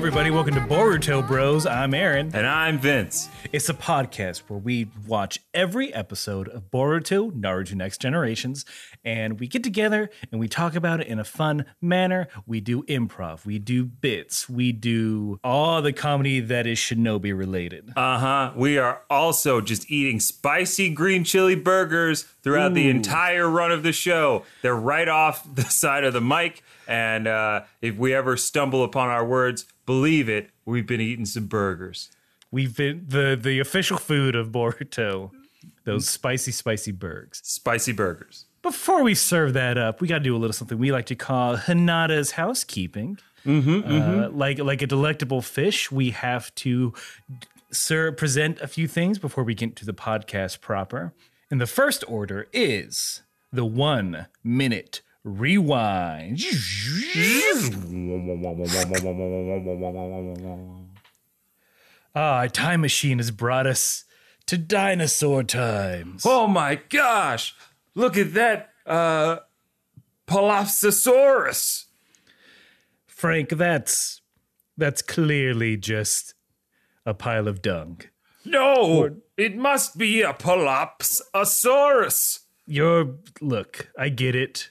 everybody. Welcome to Boruto Bros. I'm Aaron. And I'm Vince. It's a podcast where we watch every episode of Boruto Naruto Next Generations and we get together and we talk about it in a fun manner. We do improv, we do bits, we do all the comedy that is Shinobi related. Uh huh. We are also just eating spicy green chili burgers throughout the entire run of the show. They're right off the side of the mic. And uh, if we ever stumble upon our words, believe it, we've been eating some burgers. We've been the the official food of Boruto. Those spicy, spicy burgers. Spicy burgers. Before we serve that up, we got to do a little something we like to call Hinata's housekeeping. Uh, like like a delectable fish, we have to sir present a few things before we get to the podcast proper. And the first order is the one minute rewind. Ah, a time machine has brought us to dinosaur times. Oh my gosh! Look at that uh. Frank, that's that's clearly just a pile of dung. No, it must be a Palopsosaurus. You're look, I get it.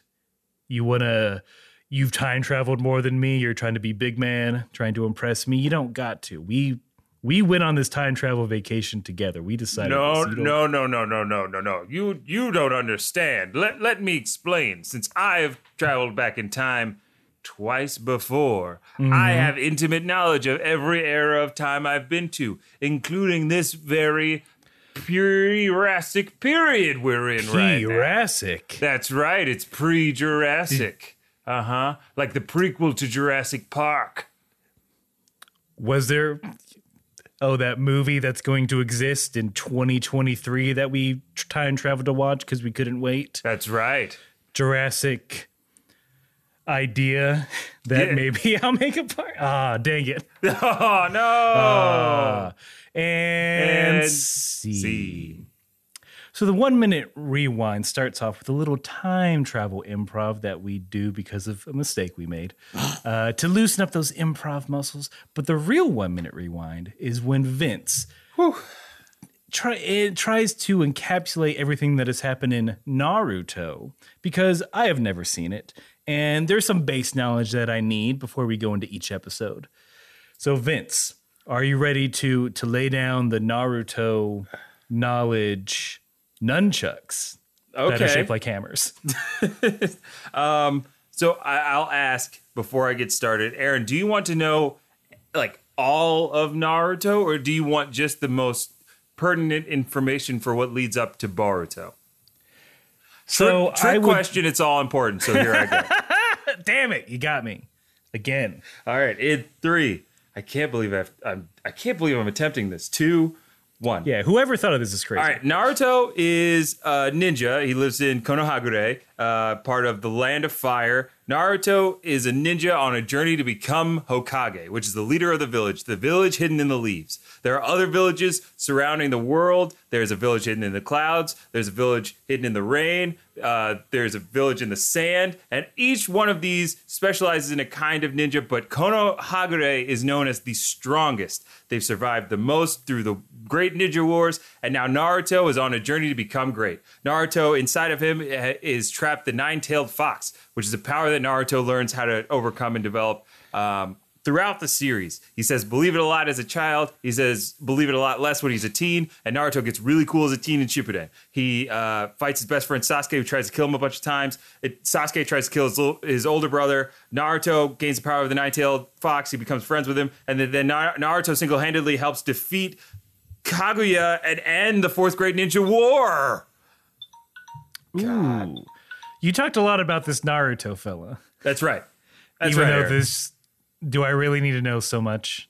You wanna you've time traveled more than me, you're trying to be big man, trying to impress me. You don't got to. We we went on this time travel vacation together. We decided No, this. No, no, no, no, no, no, no. You you don't understand. Let let me explain. Since I've traveled back in time twice before, I mm-hmm. have intimate knowledge of every era of time I've been to, including this very Jurassic period we're in right now. Jurassic. That's right. It's pre-Jurassic. Uh huh. Like the prequel to Jurassic Park. Was there Oh, that movie that's going to exist in 2023 that we time traveled to watch because we couldn't wait. That's right. Jurassic idea that Yeah. maybe I'll make a part. Ah, dang it. Oh no. Ah. and, And see. See. So the one minute rewind starts off with a little time travel improv that we do because of a mistake we made uh, to loosen up those improv muscles. But the real one minute rewind is when Vince try, it tries to encapsulate everything that has happened in Naruto because I have never seen it. And there's some base knowledge that I need before we go into each episode. So Vince, are you ready to to lay down the Naruto knowledge nunchucks that are shaped like hammers? Um, so I, I'll ask before I get started, Aaron. Do you want to know like all of Naruto, or do you want just the most pertinent information for what leads up to Boruto? So Trick I would, question. It's all important. So here I go. damn it, you got me again. all right, in three. I can't believe I've, I'm. I can't believe I'm attempting this. Two, one. Yeah, whoever thought of this is crazy. All right, Naruto is a ninja. He lives in Konohagure, uh, part of the Land of Fire. Naruto is a ninja on a journey to become Hokage, which is the leader of the village, the village hidden in the leaves. There are other villages surrounding the world. There's a village hidden in the clouds. There's a village hidden in the rain. Uh, there's a village in the sand. And each one of these specializes in a kind of ninja, but Konohagure is known as the strongest. They've survived the most through the great ninja wars, and now Naruto is on a journey to become great. Naruto, inside of him, eh, is trapped the nine tailed fox, which is a power that Naruto learns how to overcome and develop. Um, Throughout the series, he says, believe it a lot as a child. He says, believe it a lot less when he's a teen. And Naruto gets really cool as a teen in Shippuden. He uh, fights his best friend Sasuke, who tries to kill him a bunch of times. It, Sasuke tries to kill his, his older brother. Naruto gains the power of the nine-tailed fox. He becomes friends with him. And then, then Naruto single-handedly helps defeat Kaguya and end the Fourth Great Ninja War. Ooh. You talked a lot about this Naruto fella. That's right. That's Even right. though Aaron. this, do I really need to know so much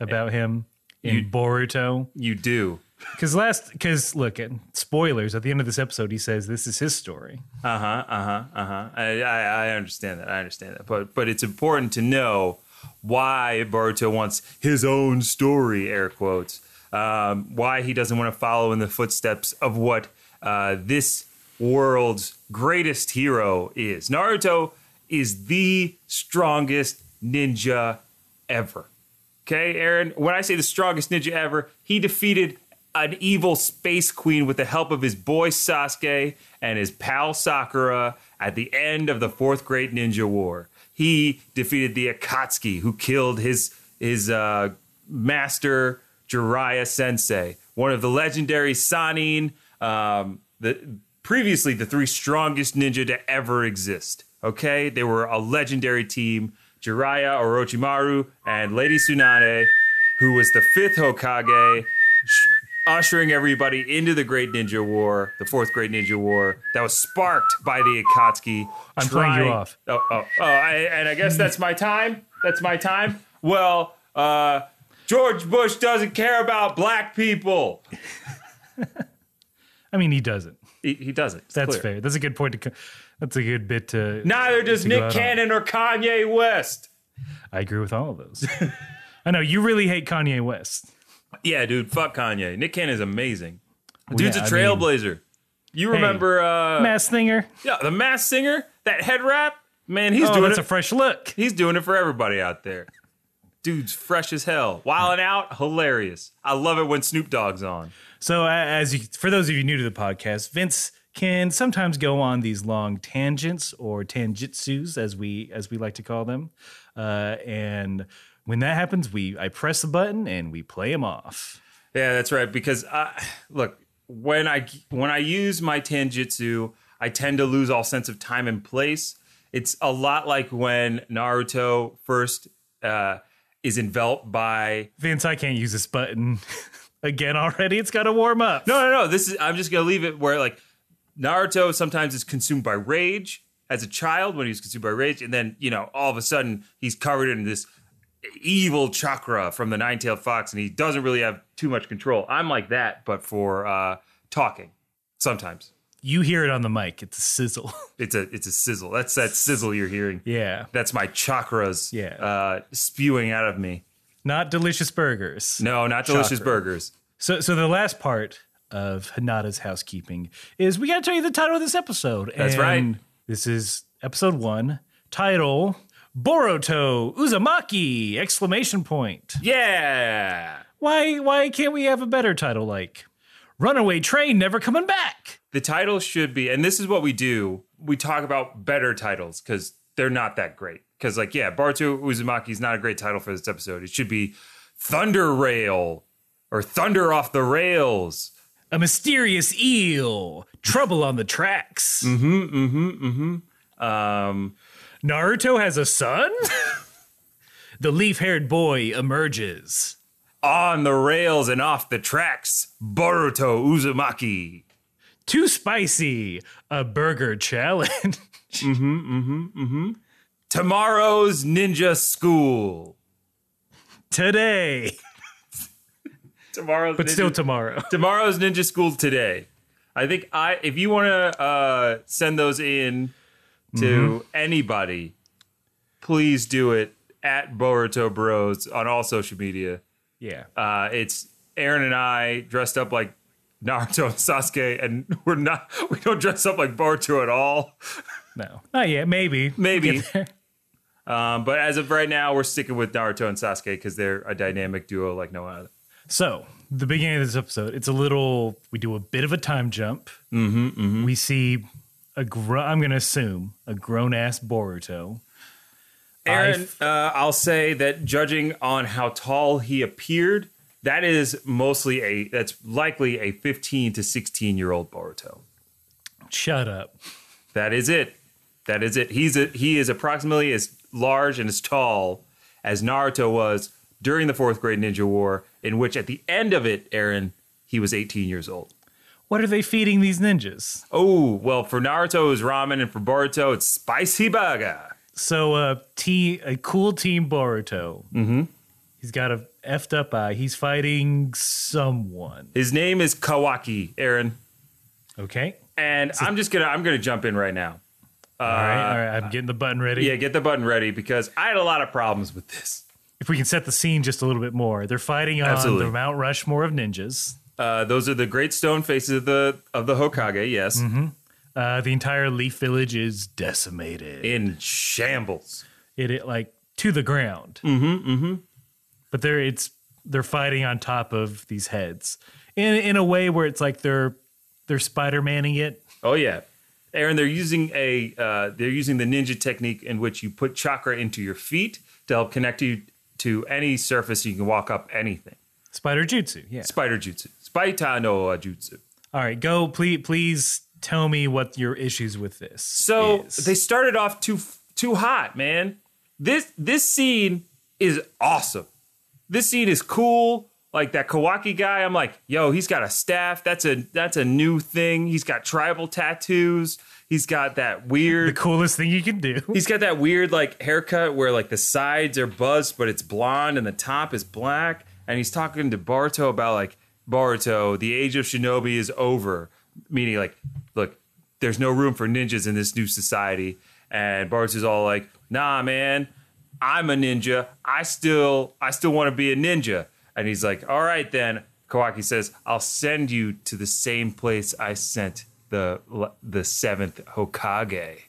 about him in You- Boruto? you do. Because last, because look at spoilers at the end of this episode, he says this is his story. Uh huh. Uh huh. Uh huh. I, I I understand that. I understand that. But but it's important to know why Boruto wants his own story, air quotes. Um, why he doesn't want to follow in the footsteps of what uh, this world's greatest hero is. Naruto is the strongest ninja ever. Okay, Aaron. When I say the strongest ninja ever, he defeated an evil space queen with the help of his boy Sasuke and his pal Sakura at the end of the Fourth Great Ninja War. He defeated the Akatsuki, who killed his his uh, master Jiraiya Sensei, one of the legendary Sannin, um, the previously the three strongest ninja to ever exist. Okay, they were a legendary team: Jiraiya, Orochimaru, and Lady Tsunade, who was the fifth Hokage, sh- ushering everybody into the Great Ninja War, the Fourth Great Ninja War, that was sparked by the Akatsuki. I'm playing you off. Oh, oh, oh! I, and I guess that's my time. That's my time. Well, uh, George Bush doesn't care about black people. I mean, he doesn't. He, he doesn't. It's That's clear. fair. That's a good point to. That's a good bit to. Neither does to Nick out on. Cannon or Kanye West. I agree with all of those. I know you really hate Kanye West. Yeah, dude, fuck Kanye. Nick Cannon is amazing. Well, Dude's yeah, a I mean- trailblazer. you remember uh Masked Singer. yeah, the masked singer, that head wrap? Man, he's Oh, doing that's it. a fresh look. he's doing it for everybody out there. Dude's fresh as hell. Wilding out, hilarious. I love it when Snoop Dogg's on. So, uh, as you, for those of you new to the podcast, Vince can sometimes go on these long tangents or tangitsus, as we as we like to call them. Uh, and when that happens, we I press the button and we play him off. Yeah, that's right. Because I look when I when I use my tanjutsu, I tend to lose all sense of time and place. It's a lot like when Naruto first uh, is enveloped by. Vince, I can't use this button again already. It's got to warm up. No, no, no. This is. I'm just gonna leave it where like Naruto sometimes is consumed by rage as a child when he was consumed by rage, and then you know all of a sudden he's covered in this evil chakra from the nine-tailed fox, and he doesn't really have too much control. I'm like that, but for uh, talking sometimes. You hear it on the mic. It's a sizzle. It's a it's a sizzle. That's that sizzle you're hearing. yeah. That's my chakras Yeah. uh, spewing out of me. Not delicious burgers. No, not delicious Chakra. burgers. So, so the last part of Hinata's housekeeping is we got to tell you the title of this episode. That's And right. This is episode one. Title: Boruto Uzumaki! Exclamation point. Yeah. Why? Why can't we have a better title like "Runaway Train Never Coming Back"? The title should be, and this is what we do. We talk about better titles because they're not that great. Because, like, yeah, Boruto Uzumaki is not a great title for this episode. It should be Thunder Rail or Thunder Off the Rails. A mysterious eel, trouble on the tracks. Mm-hmm, mm-hmm, mm-hmm, Um, Naruto has a son. the leaf-haired boy emerges. on the rails and off the tracks, Boruto Uzumaki. Too spicy. A burger challenge. Mm-hmm, mm-hmm, mm-hmm. Tomorrow's Ninja School. Today, Tomorrow's but Ninja- still tomorrow. tomorrow's Ninja School today. I think I if you want to uh, send those in to anybody, please do it at Boruto Bros on all social media. Yeah. Uh, it's Aaron and I dressed up like Naruto and Sasuke, and we're not. We don't dress up like Boruto at all. No. Not yet. Maybe. Maybe. Um, but as of right now, we're sticking with Naruto and Sasuke because they're a dynamic duo like no other. So, the beginning of this episode, it's a little, we do a bit of a time jump. Mm-hmm, We see a, gr- I'm going to assume, a grown ass Boruto. Aaron, uh, I'll say that judging on how tall he appeared, that is mostly a that's likely a 15 to 16 year old Boruto. Shut up. That is it. That is it. He's a, he is approximately as large and as tall as Naruto was during the fourth grade ninja war, in which at the end of it, Aaron, he was 18 years old. What are they feeding these ninjas? Oh, well, for Naruto it's ramen and for Boruto it's spicy burger. So, uh, t- a cool team Boruto. Mm-hmm. He's got a effed up eye. He's fighting someone. His name is Kawaki, Aaron. Okay. And I'm just gonna I'm gonna jump in right now. all right. All right. I'm getting the button ready. Yeah, get the button ready because I had a lot of problems with this. If we can set the scene just a little bit more, they're fighting on Absolutely. the Mount Rushmore of ninjas. Uh, those are the great stone faces of the of the Hokage. Yes, Uh, the entire Leaf Village is decimated. in shambles. It, it like to the ground. Mm-hmm. Mm-hmm. But they're it's they're fighting on top of these heads in in a way where it's like they're they're Spider Manning it. Oh yeah, Aaron. They're using a uh, they're using the ninja technique in which you put chakra into your feet to help connect you to any surface. So you can walk up anything. Spider Jutsu, yeah. Spider jutsu, Spaita no jutsu. All right, go please please tell me what your issues with this. So is. they started off too too hot, man. This this scene is awesome. This scene is cool. Like that Kawaki guy, I'm like, yo, he's got a staff. That's a that's a new thing. He's got tribal tattoos. He's got that weird the coolest thing you can do. He's got that weird like haircut where like the sides are buzzed, but it's blonde and the top is black. And he's talking to Barto about like Boruto, the age of shinobi is over, meaning like, look, there's no room for ninjas in this new society. And Boruto's all like, nah, man, I'm a ninja. I still, I still want to be a ninja. And he's like, all right then. Kawaki says, I'll send you to the same place I sent the the seventh Hokage.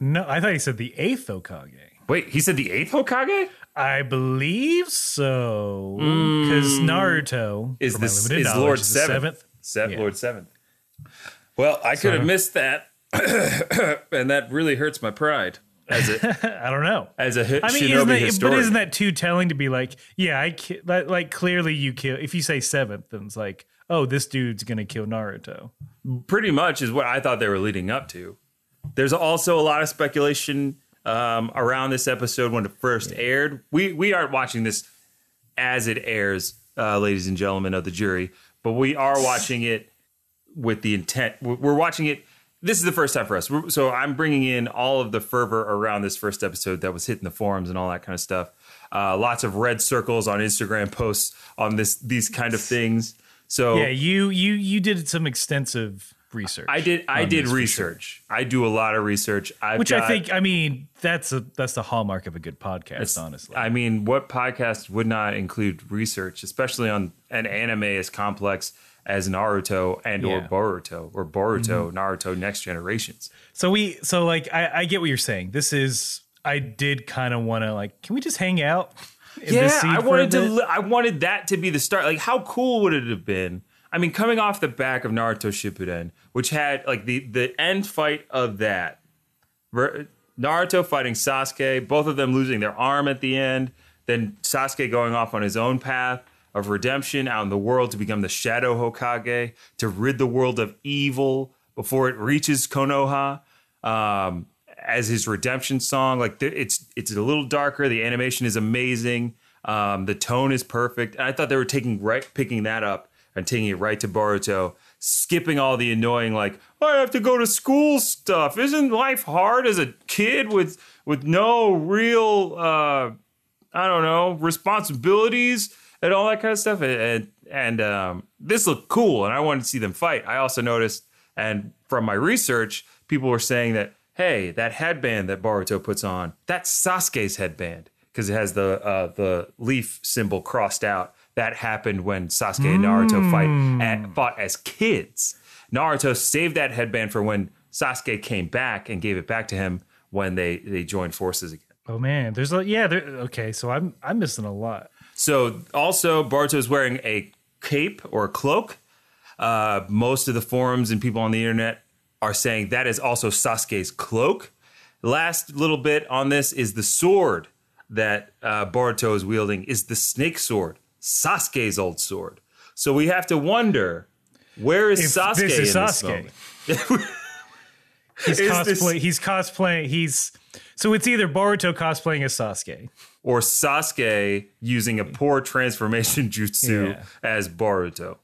No, I thought he said the eighth Hokage. Wait, he said the eighth Hokage I believe so. Because mm. Naruto is this is Lord the seventh. Se- Yeah. Lord seventh. Well, I could have missed that, and that really hurts my pride as a I don't know. as a hi- I mean, isn't that, historian. but isn't that too telling to be like, yeah, I ki- that, like clearly you kill. If you say seventh, then it's like, oh, this dude's gonna kill Naruto. pretty much is what I thought they were leading up to. There's also a lot of speculation um, around this episode when it first aired. We we aren't watching this as it airs, uh, ladies and gentlemen of the jury, but we are watching it with the intent. We're watching it. This is the first time for us, We're- so I'm bringing in all of the fervor around this first episode that was hitting the forums and all that kind of stuff. Uh, lots of red circles on Instagram posts on this these kind of things. So Yeah, you you you did some extensive research. I did. I did research. I do a lot of research. I've which I think. I mean, that's a that's the hallmark of a good podcast. honestly, I mean, what podcast would not include research, especially on an anime as complex as Naruto and or Yeah. Mm-hmm. Boruto or Boruto, Naruto Next Generations? So we so like I, I get what you're saying. This is I did kind of want to like can we just hang out? In Yeah, I wanted to. I wanted that to be the start. Like, how cool would it have been? I mean, coming off the back of Naruto Shippuden, which had like the the end fight of that, Naruto fighting Sasuke, both of them losing their arm at the end, then Sasuke going off on his own path of redemption out in the world to become the Shadow Hokage, to rid the world of evil before it reaches Konoha. Um, as his redemption song, like it's it's a little darker. The animation is amazing. Um, the tone is perfect. And I thought they were taking right, picking that up and taking it right to Boruto, skipping all the annoying like I have to go to school stuff. Isn't life hard as a kid with with no real uh, I don't know responsibilities and all that kind of stuff? And and um, this looked cool, and I wanted to see them fight. I also noticed, and from my research, people were saying that hey, that headband that Boruto puts on, that's Sasuke's headband because it has the uh, the leaf symbol crossed out. That happened when Sasuke and Naruto fight at, fought as kids. Naruto saved that headband for when Sasuke came back and gave it back to him when they they joined forces again. Oh man, there's a yeah. There, okay, so I'm I'm missing a lot. So also Boruto is wearing a cape or a cloak. Uh, most of the forums and people on the internet are saying that is also Sasuke's cloak. Last little bit on this is the sword that uh, Boruto is wielding is the snake sword, Sasuke's old sword. So we have to wonder where is If Sasuke this is in this Sasuke. moment? He's Is cosplay. this- He's cosplaying. He's so it's either Boruto cosplaying as Sasuke. Or Sasuke using a poor transformation jutsu Yeah. as Boruto.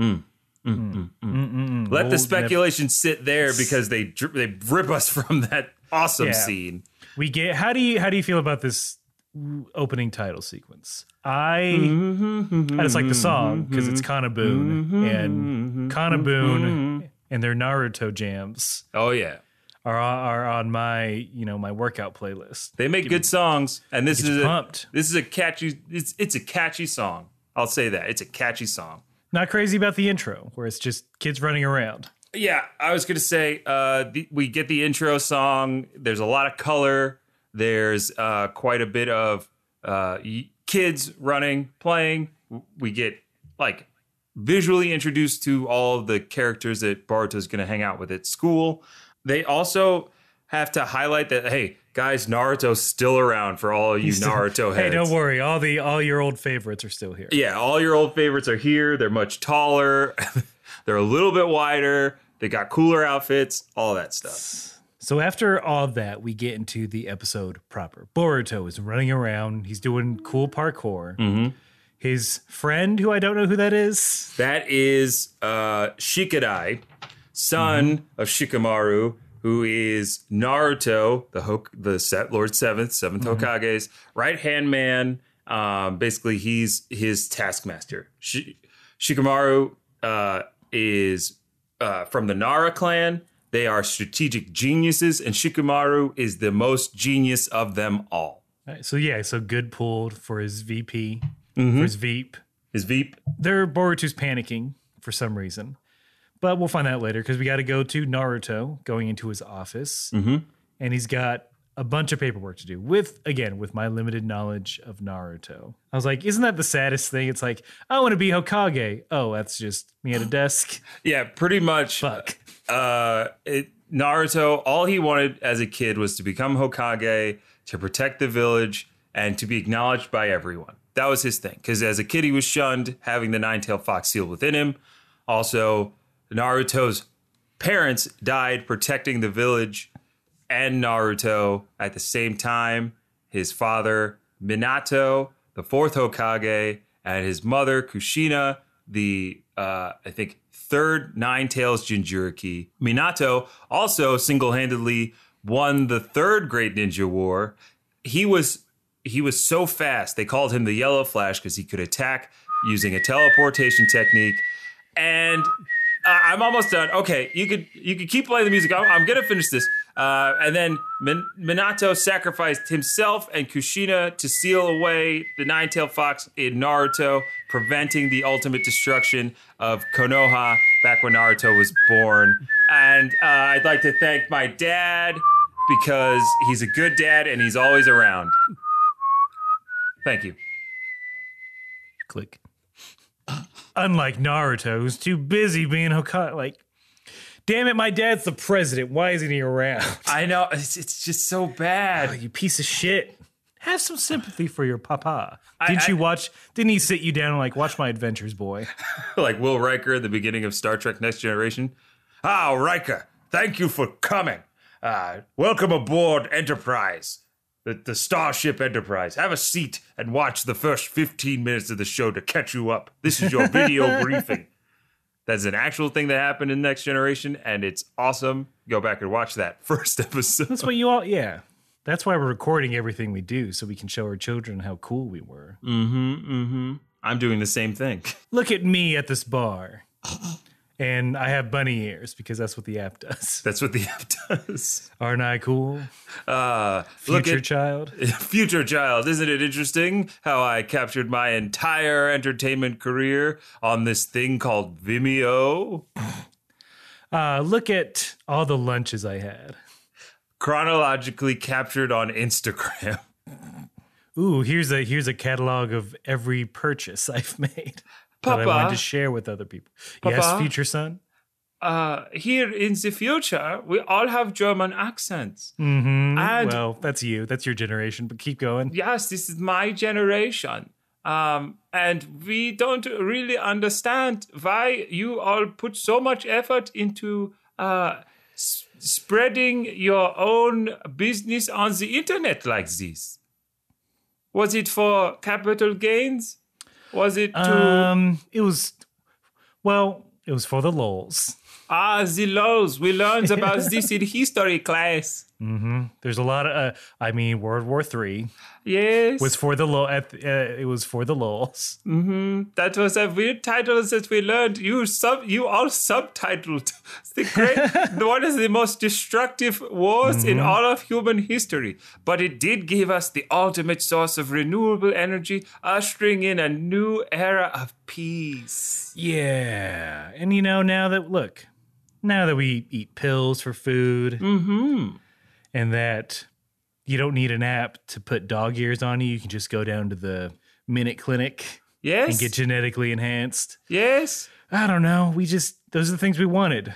Mm. Mm, mm, mm. Let the We'll speculation sit there because they they rip us from that awesome Yeah. scene. We get how do you how do you feel about this opening title sequence? I Mm-hmm, I just like the song because it's KANA-BOON and KANA-BOON and their Naruto jams Oh yeah, are are on my you know my workout playlist. they make good songs, and this is you a, this is a catchy. It's it's a catchy song. I'll say that it's a catchy song. Not crazy about the intro where it's just kids running around. Yeah, I was gonna say uh, the, we get the intro song. There's a lot of color. There's uh, quite a bit of uh, y- kids running, playing. We get like visually introduced to all of the characters that Boruto's going to hang out with at school. They also have to highlight that hey, guys, Naruto's still around for all you Naruto heads. Hey, don't worry. All the all your old favorites are still here. Yeah, all your old favorites are here. They're much taller. They're a little bit wider. They got cooler outfits, all that stuff. So after all that, we get into the episode proper. Boruto is running around. He's doing cool parkour. Mm-hmm. His friend, who I don't know who that is, That is uh, Shikadai, son of Shikamaru, who is Naruto, the Hok- the set Lord Seventh, 7th Hokage's right hand man. Um, basically, he's his taskmaster. Shi- Shikamaru uh, is uh, from the Nara clan. They are strategic geniuses, and Shikamaru is the most genius of them all. so yeah, so good pulled for his VP, Mm-hmm. for his Veep. His Veep. There, Boruto's panicking for some reason, but we'll find out later because we got to go to Naruto going into his office, Mm-hmm. and he's got a bunch of paperwork to do. With again, with my limited knowledge of Naruto, I was like, "Isn't that the saddest thing?" It's like, "I want to be Hokage." Oh, that's just me at a desk. Yeah, pretty much. Fuck. uh, it, Naruto, all he wanted as a kid was to become Hokage, to protect the village, and to be acknowledged by everyone. That was his thing. Because as a kid, he was shunned, having the nine tailed fox sealed within him. Also, Naruto's parents died protecting the village and Naruto at the same time. His father, Minato, the fourth Hokage, and his mother, Kushina, the, uh, I think, third Nine Tails Jinchuriki. Minato also single handedly won the third Great Ninja War. He was he was so fast they called him the Yellow Flash because he could attack using a teleportation technique. And I'm almost done. Okay, you could you could keep playing the music. I'm, I'm gonna finish this. Uh, and then Min- Minato sacrificed himself and Kushina to seal away the nine-tailed fox in Naruto, preventing the ultimate destruction of Konoha back when Naruto was born. And uh, I'd like to thank my dad because he's a good dad and he's always around. Thank you. Click. Unlike Naruto, who's too busy being Hokage. Like, damn it, my dad's the president. Why isn't he around? I know it's, it's just so bad. you piece of shit. Have some sympathy for your papa. Didn't you I- watch? Didn't he sit you down and like watch my adventures, boy? like Will Riker at the beginning of Star Trek Next Generation. Ah, Riker, thank you for coming. Uh, welcome aboard Enterprise, the, the Starship Enterprise. Have a seat and watch the first 15 minutes of the show to catch you up. This is your video briefing. That's an actual thing that happened in Next Generation, and it's awesome. Go back and watch that first episode. That's what you all. Yeah, that's why we're recording everything we do so we can show our children how cool we were. Mm hmm, mm hmm. I'm doing the same thing. Look at me at this bar, and I have bunny ears because that's what the app does. That's what the app does. Aren't I cool? Uh, Future at child. Future child, isn't it interesting how I captured my entire entertainment career on this thing called Vimeo? Uh, look at all the lunches I had. Chronologically captured on Instagram. Ooh, here's a here's a catalog of every purchase I've made that I wanted to share with other people. Yes, future son. Uh, here in the future, we all have German accents. Mm-hmm. And- well, that's you. That's your generation. But keep going. Yes, this is my generation. Um, and we don't really understand why you all put so much effort into uh, s- spreading your own business on the internet like this. Was it for capital gains? Was it to Um, it was well, it was for the lols. ah the laws? We learned about this in history class. Mm-hmm. There's a lot of. Uh, I mean, World War Three Yes, was for the low. Uh, it was for the lols. Mm-hmm. That was a weird title that we learned. You sub, you all subtitled the great, one of the most destructive wars in mm-hmm. all of human history. But it did give us the ultimate source of renewable energy, ushering in a new era of peace. Yeah, and you know now that look, now that we eat pills for food, mm-hmm. and that you don't need an app to put dog ears on you, you can just go down to the minute clinic Yes. and get genetically enhanced. yes. I don't know. We just those are the things we wanted,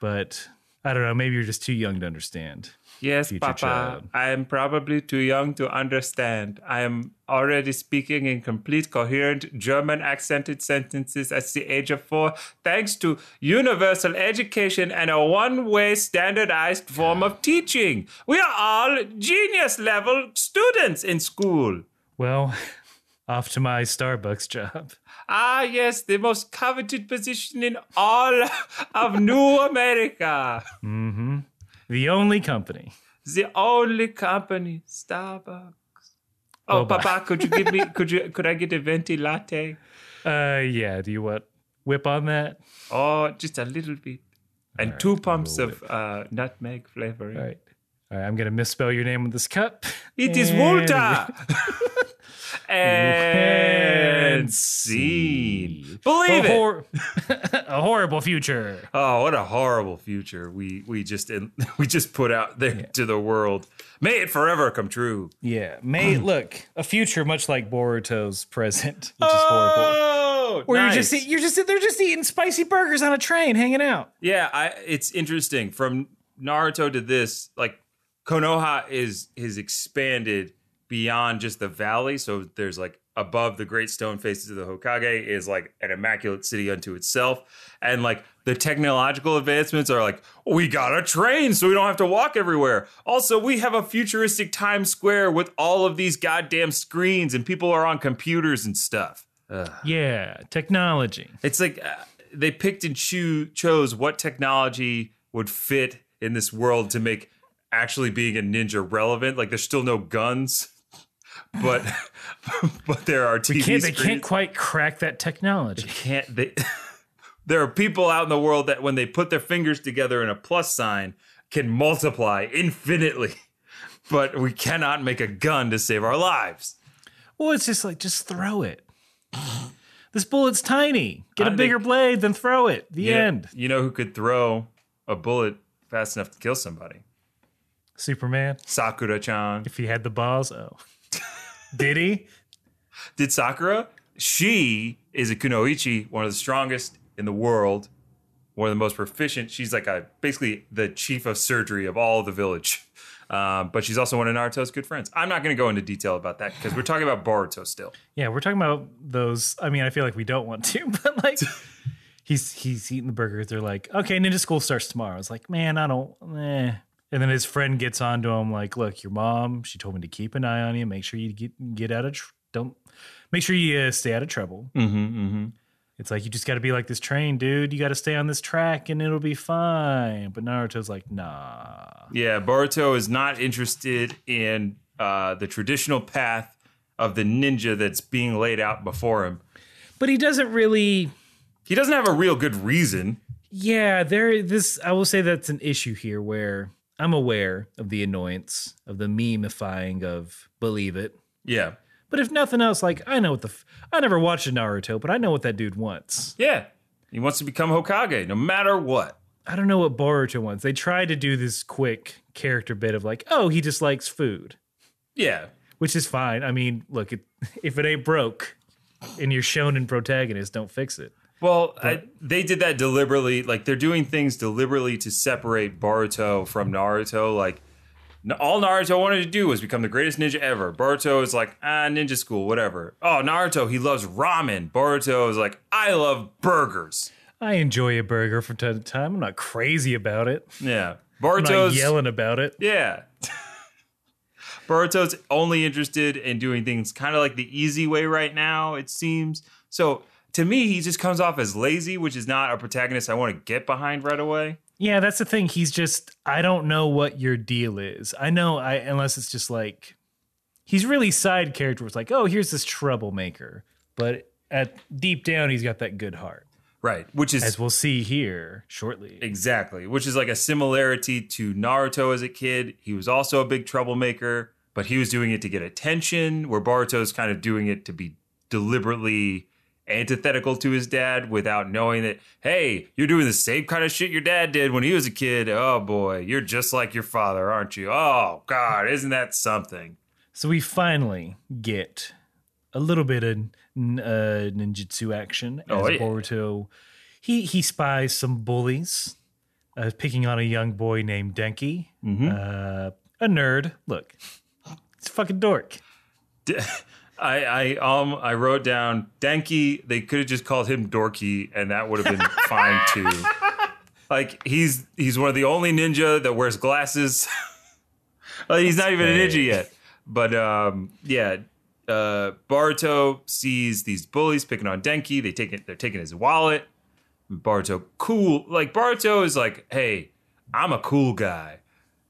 but I don't know. Maybe you're just too young to understand. Yes, Papa. child. I am probably too young to understand. I am already speaking in complete, coherent German accented sentences at the age of four, thanks to universal education and a one way standardized form of teaching. We are all genius level students in school. Well, off to my Starbucks job. Ah, yes, the most coveted position in all of New America. Mm-hmm. The only company. The only company, Starbucks. Oh, Boba. Papa, could you give me? Could you? Could I get a venti latte? Uh, yeah. Do you want whip on that? Oh, just a little bit, and two pumps of uh, nutmeg flavoring. All right. All right. I'm gonna misspell your name with this cup. It is And- Walter. and scene. A, Believe it. hor- a horrible future. Oh, what a horrible future we we just we just put out there to the world. May it forever come true. Yeah. May look a future much like Boruto's present, which is oh, horrible. Oh, Where nice. you're just you're just they're just eating spicy burgers on a train, hanging out. Yeah, I, it's interesting. From Naruto to this, like Konoha is is expanded beyond just the valley. So there's like above the great stone faces of the Hokage is like an immaculate city unto itself, and like the technological advancements are like we got a train so we don't have to walk everywhere. Also, we have a futuristic Times Square with all of these goddamn screens and people are on computers and stuff. Yeah, technology. It's like uh, they picked and choo- chose what technology would fit in this world to make actually being a ninja relevant. Like there's still no guns, but but there are TV Can't, they can't quite crack that technology. Can't they? there are people out in the world that when they put their fingers together in a plus sign can multiply infinitely, but we cannot make a gun to save our lives. Well, it's just like just throw it. This bullet's tiny. Get a think- bigger blade, then throw it. The You know- end. you know who could throw a bullet fast enough to kill somebody? Superman. Sakura chan. If he had the balls, oh. Did he? Did Sakura? She is a kunoichi, one of the strongest in the world, one of the most proficient. She's like a basically the chief of surgery of all the village. Um, but she's also one of Naruto's good friends. I'm not going to go into detail about that because we're talking about Boruto still. Yeah, we're talking about those. I mean, I feel like we don't want to, but like he's he's eating the burgers. They're like, okay, ninja school starts tomorrow. It's like, man, I don't eh. And then his friend gets on to him like, look, your mom, she told me to keep an eye on you. Make sure you get get out of tr- don't make sure you uh, stay out of trouble. Mm-hmm, mm-hmm. It's like you just got to be like this train, dude. You got to stay on this track and it'll be fine. But Naruto's like, nah. Yeah, Boruto is not interested in uh, the traditional path of the ninja that's being laid out before him. But he doesn't really. He doesn't have a real good reason. Yeah, there. This I will say that's an issue here where I'm aware of the annoyance of the memifying of believe it. Yeah. But if nothing else, like I know what the f- I never watched a Naruto, but I know what that dude wants. Yeah. He wants to become Hokage no matter what. I don't know what Boruto wants. They tried to do this quick character bit of like, oh, he just likes food, Yeah. which is fine. I mean, look, it, if it ain't broke, and you're shown in protagonist, don't fix it. Well, I, they did that deliberately. Like they're doing things deliberately to separate Boruto from Naruto. Like all Naruto wanted to do was become the greatest ninja ever. Boruto is like, ah, ninja school, whatever. Oh, Naruto, he loves ramen. Boruto is like, I love burgers. I enjoy a burger from time to time. I'm not crazy about it. Yeah, I'm not Boruto's yelling about it. Yeah. Boruto's only interested in doing things kind of like the easy way right now, it seems. So to me, he just comes off as lazy, which is not a protagonist I want to get behind right away. Yeah, that's the thing. He's just I don't know what your deal is. I know I unless it's just like he's really side character. It's like, oh, here's this troublemaker. But at deep down he's got that good heart. Right. Which is As we'll see here shortly. exactly, which is like a similarity to Naruto as a kid. He was also a big troublemaker, but he was doing it to get attention, where Boruto's kind of doing it to be deliberately antithetical to his dad without knowing that, hey, you're doing the same kind of shit your dad did when he was a kid. Oh boy, you're just like your father, aren't you? Oh God, isn't that something? So we finally get a little bit of uh, ninjutsu action as Oh, yeah. Boruto. He he spies some bullies, uh, picking on a young boy named Denki, Mm-hmm. uh, a nerd. Look, it's a fucking dork. I I um I wrote down Denki. They could have just called him Dorky, and that would have been fine too. Like he's he's one of the only ninja that wears glasses. like, he's not even a ninja yet. But um, yeah, uh, Boruto sees these bullies picking on Denki. They take it. They're taking his wallet. Boruto, cool. Like Boruto is like, hey, I'm a cool guy.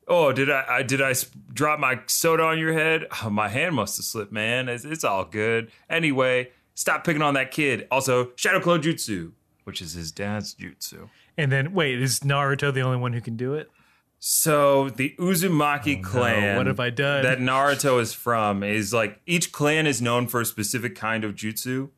Oh, did I, I did I drop my soda on your head? Oh, my hand must have slipped, man. It's, it's all good. Anyway, stop picking on that kid. Also, Shadow Clone Jutsu, which is his dad's jutsu. And then wait, is Naruto the only one who can do it? So the Uzumaki oh, clan. Oh, what have I done? That Naruto is from is like each clan is known for a specific kind of jutsu.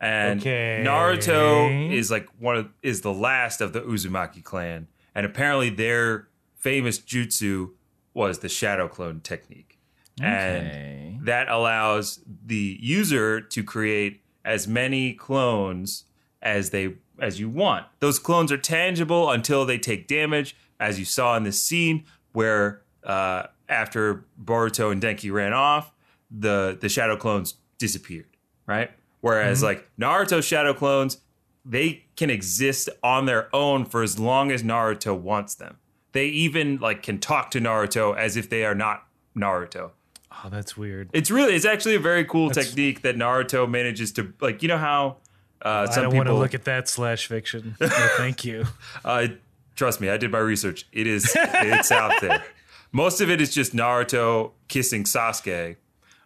And Okay. Naruto is like one of is the last of the Uzumaki clan. And apparently their famous jutsu was the shadow clone technique. Okay. And that allows the user to create as many clones as they as you want. Those clones are tangible until they take damage, as you saw in this scene where uh, after Boruto and Denki ran off, the the shadow clones disappeared. Right. Whereas like Naruto shadow clones, they can exist on their own for as long as Naruto wants them. They even like can talk to Naruto as if they are not Naruto. Oh, that's weird. It's really, it's actually a very cool technique that Naruto manages to like. You know how uh, I don't want to look at that slash fiction. No, thank you. uh, trust me, I did my research. It is, it's out there. Most of it is just Naruto kissing Sasuke,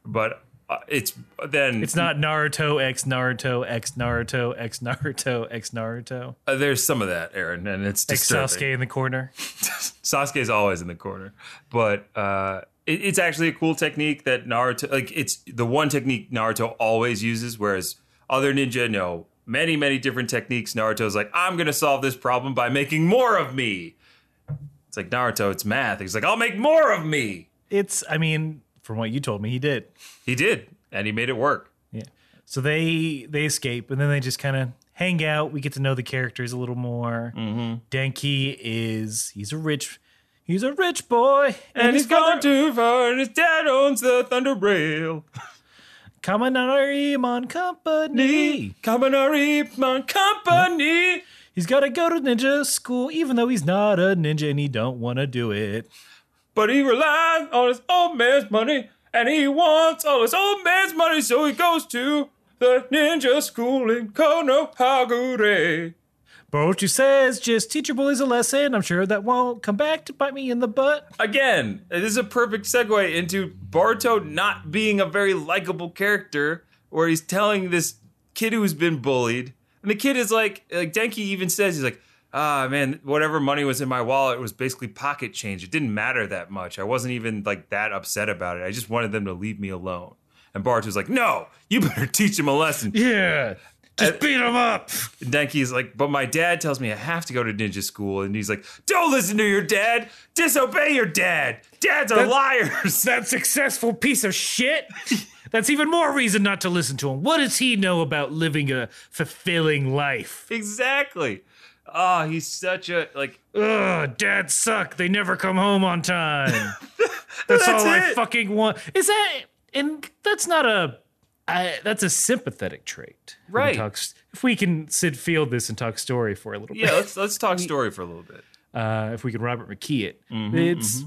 but uh, it's then It's not Naruto X Naruto X Naruto X Naruto X Naruto uh, there's some of that, Aaron, and it's X disturbing. Sasuke in the corner. Sasuke's always in the corner, but uh, it, it's actually a cool technique that Naruto like. It's the one technique Naruto always uses, whereas other ninja know many, many different techniques. Naruto's like, I'm gonna solve this problem by making more of me. It's like Naruto, it's math. He's like, I'll make more of me. It's I mean, from what you told me, he did. He did, and he made it work. Yeah. So they they escape and then they just kind of hang out. We get to know the characters a little more. Mm-hmm. Denki is he's a rich he's a rich boy And his he's gone too far, and his dad owns the Thunder Rail. Kaminari Mon Company. Kaminari Mon Company. He's got to go to ninja school, even though he's not a ninja and he don't want to do it. But he relies on his old man's money, and he wants all his old man's money, so he goes to the ninja school in Konohagure. Boruto says, just teach your bullies a lesson. I'm sure that won't come back to bite me in the butt. Again, this is a perfect segue into Boruto not being a very likable character, where he's telling this kid who's been bullied, and the kid is like, like Denki even says, he's like, ah man, whatever money was in my wallet was basically pocket change. It didn't matter that much. I wasn't even like that upset about it. I just wanted them to leave me alone. And Bart was like, no, you better teach him a lesson. Yeah. Just beat him up. Denki's like, but my dad tells me I have to go to ninja school. And he's like, don't listen to your dad. Disobey your dad. Dads are liars. That successful piece of shit. That's even more reason not to listen to him. What does he know about living a fulfilling life? exactly. Oh, he's such a, like, Ugh, dads suck. They never come home on time. That's, all I fucking want. Is that and that's not a I, that's a sympathetic trait. Right. talk- if we can Sid Field this and talk story for a little yeah, bit, yeah. let's, let's talk story for a little bit. uh, if we can Robert McKee it, Mm-hmm, it's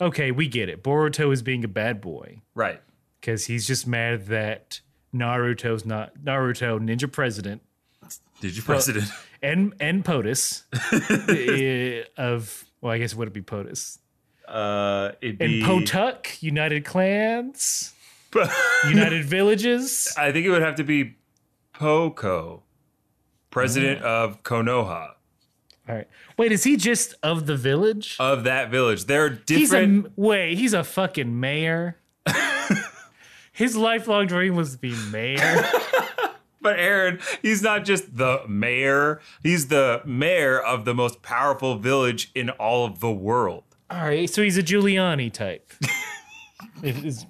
okay. We get it. Boruto is being a bad boy Right. because he's just mad that Naruto's not Naruto Ninja President Did you president? and and POTUS of well, I guess it would it be POTUS Uh, it'd and be, Potuk United Clans, United Villages. I think it would have to be Poco, president of Konoha, All right, wait, is he just of the village? of that village. They're he's a different. wait, he's a fucking mayor. His lifelong dream was to be mayor. But Aaron, he's not just the mayor, he's the mayor of the most powerful village in all of the world. All right, so he's a Giuliani type. It is-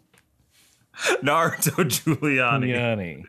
Naruto Giuliani. Giuliani.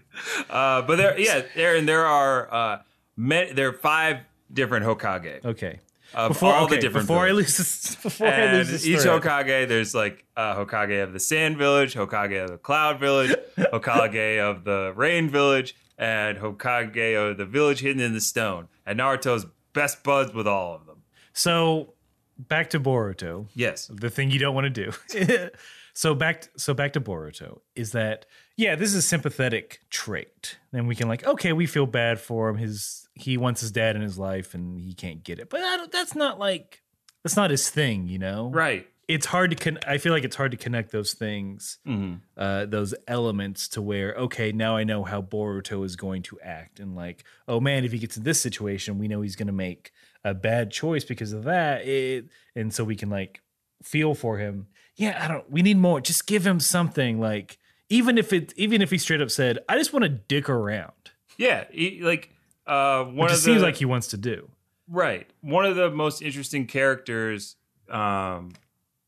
Uh, but there, yeah, and there are uh, me- there are five different Hokage. Okay. Of Before all okay, the different before I villages. lose this, before I And lose this each thread. Hokage, there's like uh, Hokage of the Sand Village, Hokage of the Cloud Village, Hokage of the Rain Village, and Hokage the Village Hidden in the Stone. And Naruto's best buds with all of them. So back to Boruto. Yes. the thing you don't want to do. so back so back to Boruto is that yeah, this is a sympathetic trait. Then we can like okay, we feel bad for him. His he wants his dad in his life and he can't get it. But I don't, that's not like that's not his thing, you know. Right. It's hard to con- I feel like it's hard to connect those things, Mm-hmm. uh, those elements to where okay, now I know how Boruto is going to act, and like oh man, if he gets in this situation, we know he's going to make a bad choice because of that. It, and so we can like feel for him. Yeah, I don't. We need more. Just give him something. Like even if it, even if he straight up said, "I just want to dick around," Yeah. he- like uh, one which of it the seems like he wants to do. Right. One of the most interesting characters um,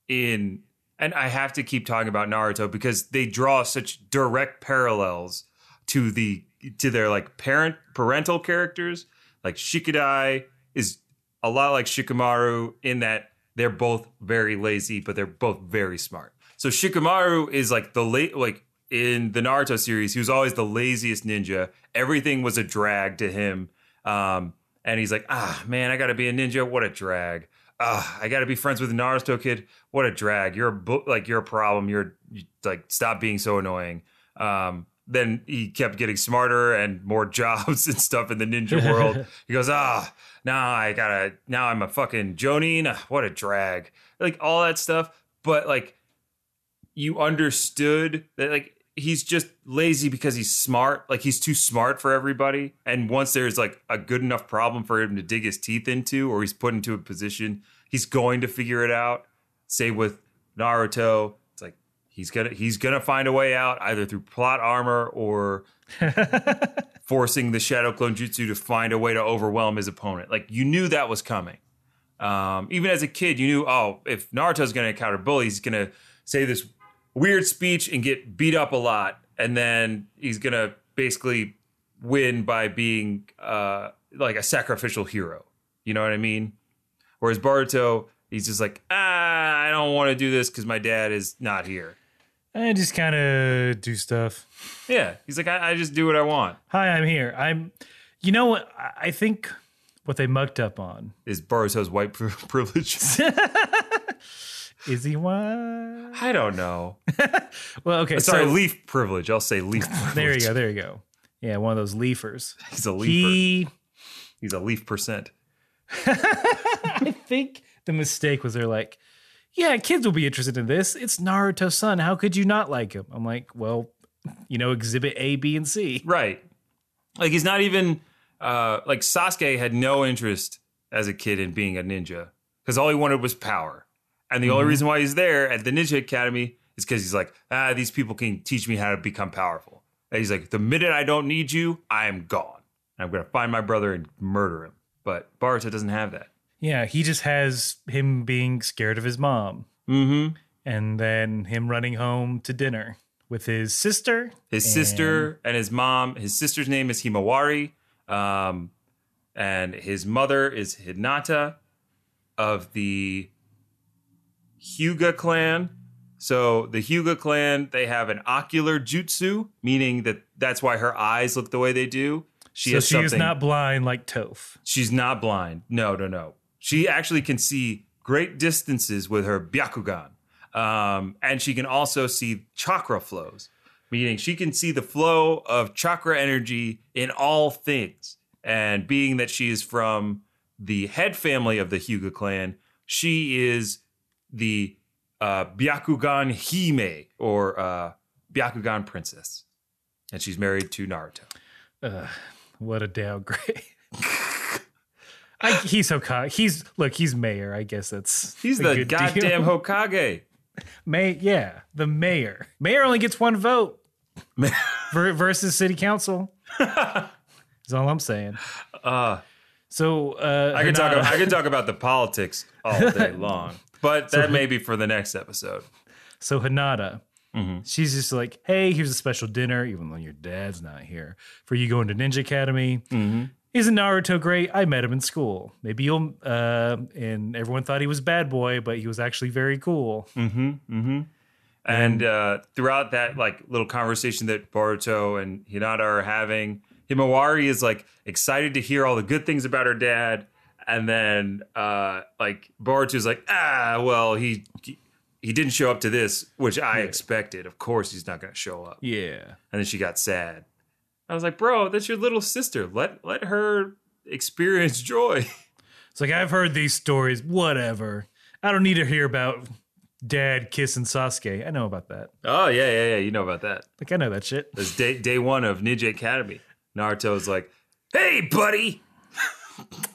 in, and I have to keep talking about Naruto because they draw such direct parallels to the to their like parent parental characters. Like Shikadai is a lot like Shikamaru in that they're both very lazy, but they're both very smart. So Shikamaru is like the late like in the Naruto series, he was always the laziest ninja. Everything was a drag to him. Um, and he's like, ah, man, I got to be a ninja. What a drag. Ah, I got to be friends with Naruto kid. What a drag. You're a bu- like you're a problem. You're you, like stop being so annoying. Um, then he kept getting smarter and more jobs and stuff in the ninja world. he goes, ah, now I gotta. Now I'm a fucking Jonin. Ah, What a drag. Like all that stuff. But like you understood that like he's just lazy because he's smart. Like he's too smart for everybody. And once there's like a good enough problem for him to dig his teeth into or he's put into a position he's going to figure it out. Say with naruto. It's like he's gonna he's gonna find a way out either through plot armor or forcing the shadow clone jutsu to find a way to overwhelm his opponent. Like you knew that was coming. Um, even as a kid, you knew, oh, if Naruto's to encounter bullies, he's to say this weird speech and get beat up a lot, and then he's to basically win by being uh, like a sacrificial hero. You know what I mean? Whereas Boruto, he's just like, ah, I don't want to do this because my dad is not here. I just kind of do stuff. Yeah, he's like, I, I just do what I want. Hi, I'm here. I'm. You know what? I- think what they mucked up on Is Boruto's white pri- privilege? is he one. I don't know. Well, okay. Sorry, so, leaf privilege. I'll say leaf privilege. there you go. There you go. Yeah, one of those leafers. He's a leafer. He He's a leaf percent. I think the mistake was they're like, yeah, kids will be interested in this. It's Naruto's son. How could you not like him? I'm like, well, you know, exhibit A, B, and C. Right. Like he's not even uh like Sasuke had no interest as a kid in being a ninja because all he wanted was power. And the only reason why he's there at the Ninja Academy is because he's like, ah, these people can teach me how to become powerful. And he's like, the minute I don't need you, I am gone. And I'm gonna find my brother and murder him. But Boruto doesn't have that. Yeah, he just has him being scared of his mom Mm-hmm. and then him running home to dinner with his sister. His and- sister and his mom. His sister's name is Himawari, um, and his mother is Hinata of the Hyuga clan. So the Hyuga clan, they have an ocular jutsu, meaning that that's why her eyes look the way they do. She so she is not blind like Toph. she's not blind. No, no, no. She actually can see great distances with her Byakugan. Um, and she can also see chakra flows, meaning she can see the flow of chakra energy in all things. And being that she is from the head family of the Hyuga clan, she is the uh, Byakugan Hime or uh, Byakugan princess. And she's married to Naruto. Ugh, what a downgrade. I, he's Hokage. He's look. He's mayor. I guess that's He's the good deal. goddamn Hokage. May yeah, the mayor. Mayor only gets one vote ver- versus city council. That's all I'm saying. Uh, So uh, I can talk. About, I can talk about the politics all day long, but that may be for the next episode. so Hinata, She's just like, hey, here's a special dinner, even though your dad's not here, for you going to Ninja Academy. Isn't Naruto great? I met him in school. Maybe you'll, uh, and everyone thought he was bad boy, but he was actually very cool. And uh, throughout that like little conversation that Boruto and Hinata are having, Himawari is like excited to hear all the good things about her dad, and then uh, like Boruto's like, ah, well he he didn't show up to this, which I expected. Of course, he's not going to show up. Yeah. And then she got sad. I was like, bro, that's your little sister. Let let her experience joy. It's like, I've heard these stories, whatever. I don't need to hear about dad kissing Sasuke. I know about that. Oh yeah, yeah, yeah. You know about that. Like, I know that shit. It's day day one of Ninja Academy. Naruto's like, hey, buddy.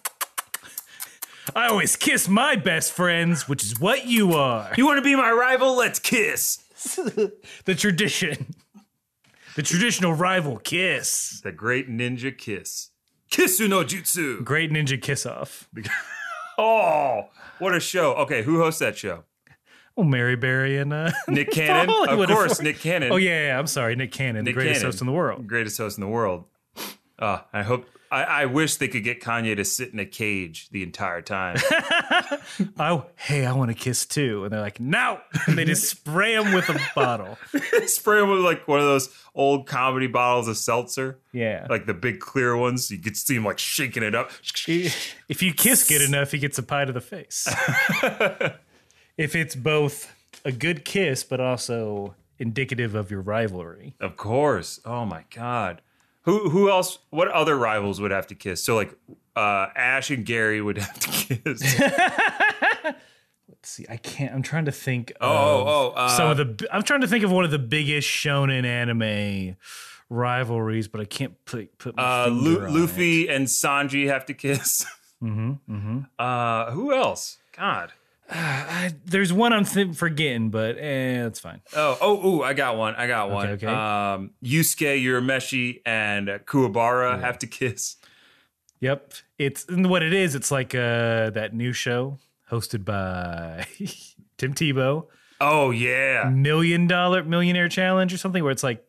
I always kiss my best friends, which is what you are. You want to be my rival? Let's kiss. The tradition. The traditional rival kiss. The great ninja kiss. Kisu no jutsu. Great ninja kiss off. Oh, what a show. Okay, who hosts that show? Oh, Mary Berry and uh, Nick Cannon? of course, Afford- Nick Cannon. Oh yeah, yeah, I'm sorry, Nick Cannon, Nick the greatest Cannon. host in the world. Greatest host in the world. Uh, I hope. I, I wish they could get Kanye to sit in a cage the entire time. Oh, hey, I want to kiss too, and they're like, no, and they just spray him with a bottle. Spray him with like one of those old comedy bottles of seltzer, Yeah, like the big clear ones. You could see him like shaking it up. if you kiss good enough, he gets a pie to the face. if it's both a good kiss, but also indicative of your rivalry. Of course. Oh my god. Who who else? What other rivals would have to kiss? So like uh, Ash and Gary would have to kiss. Let's see, I can't. I'm trying to think. Oh, of oh, uh, some of the. I'm trying to think of one of the biggest shonen anime rivalries, but I can't put put my uh, Lu- Luffy and Sanji have to kiss. Mm-hmm, mm-hmm. Uh, who else? God. I, there's one I'm th- forgetting, but eh, it's fine. Oh, oh, ooh, I got one. I got one. okay. Um, Yusuke Urameshi and Kuwabara have to kiss. Yep, it's and what it is. It's like uh, that new show hosted by Tim Tebow, Oh yeah. Million Dollar Millionaire Challenge or something, where it's like,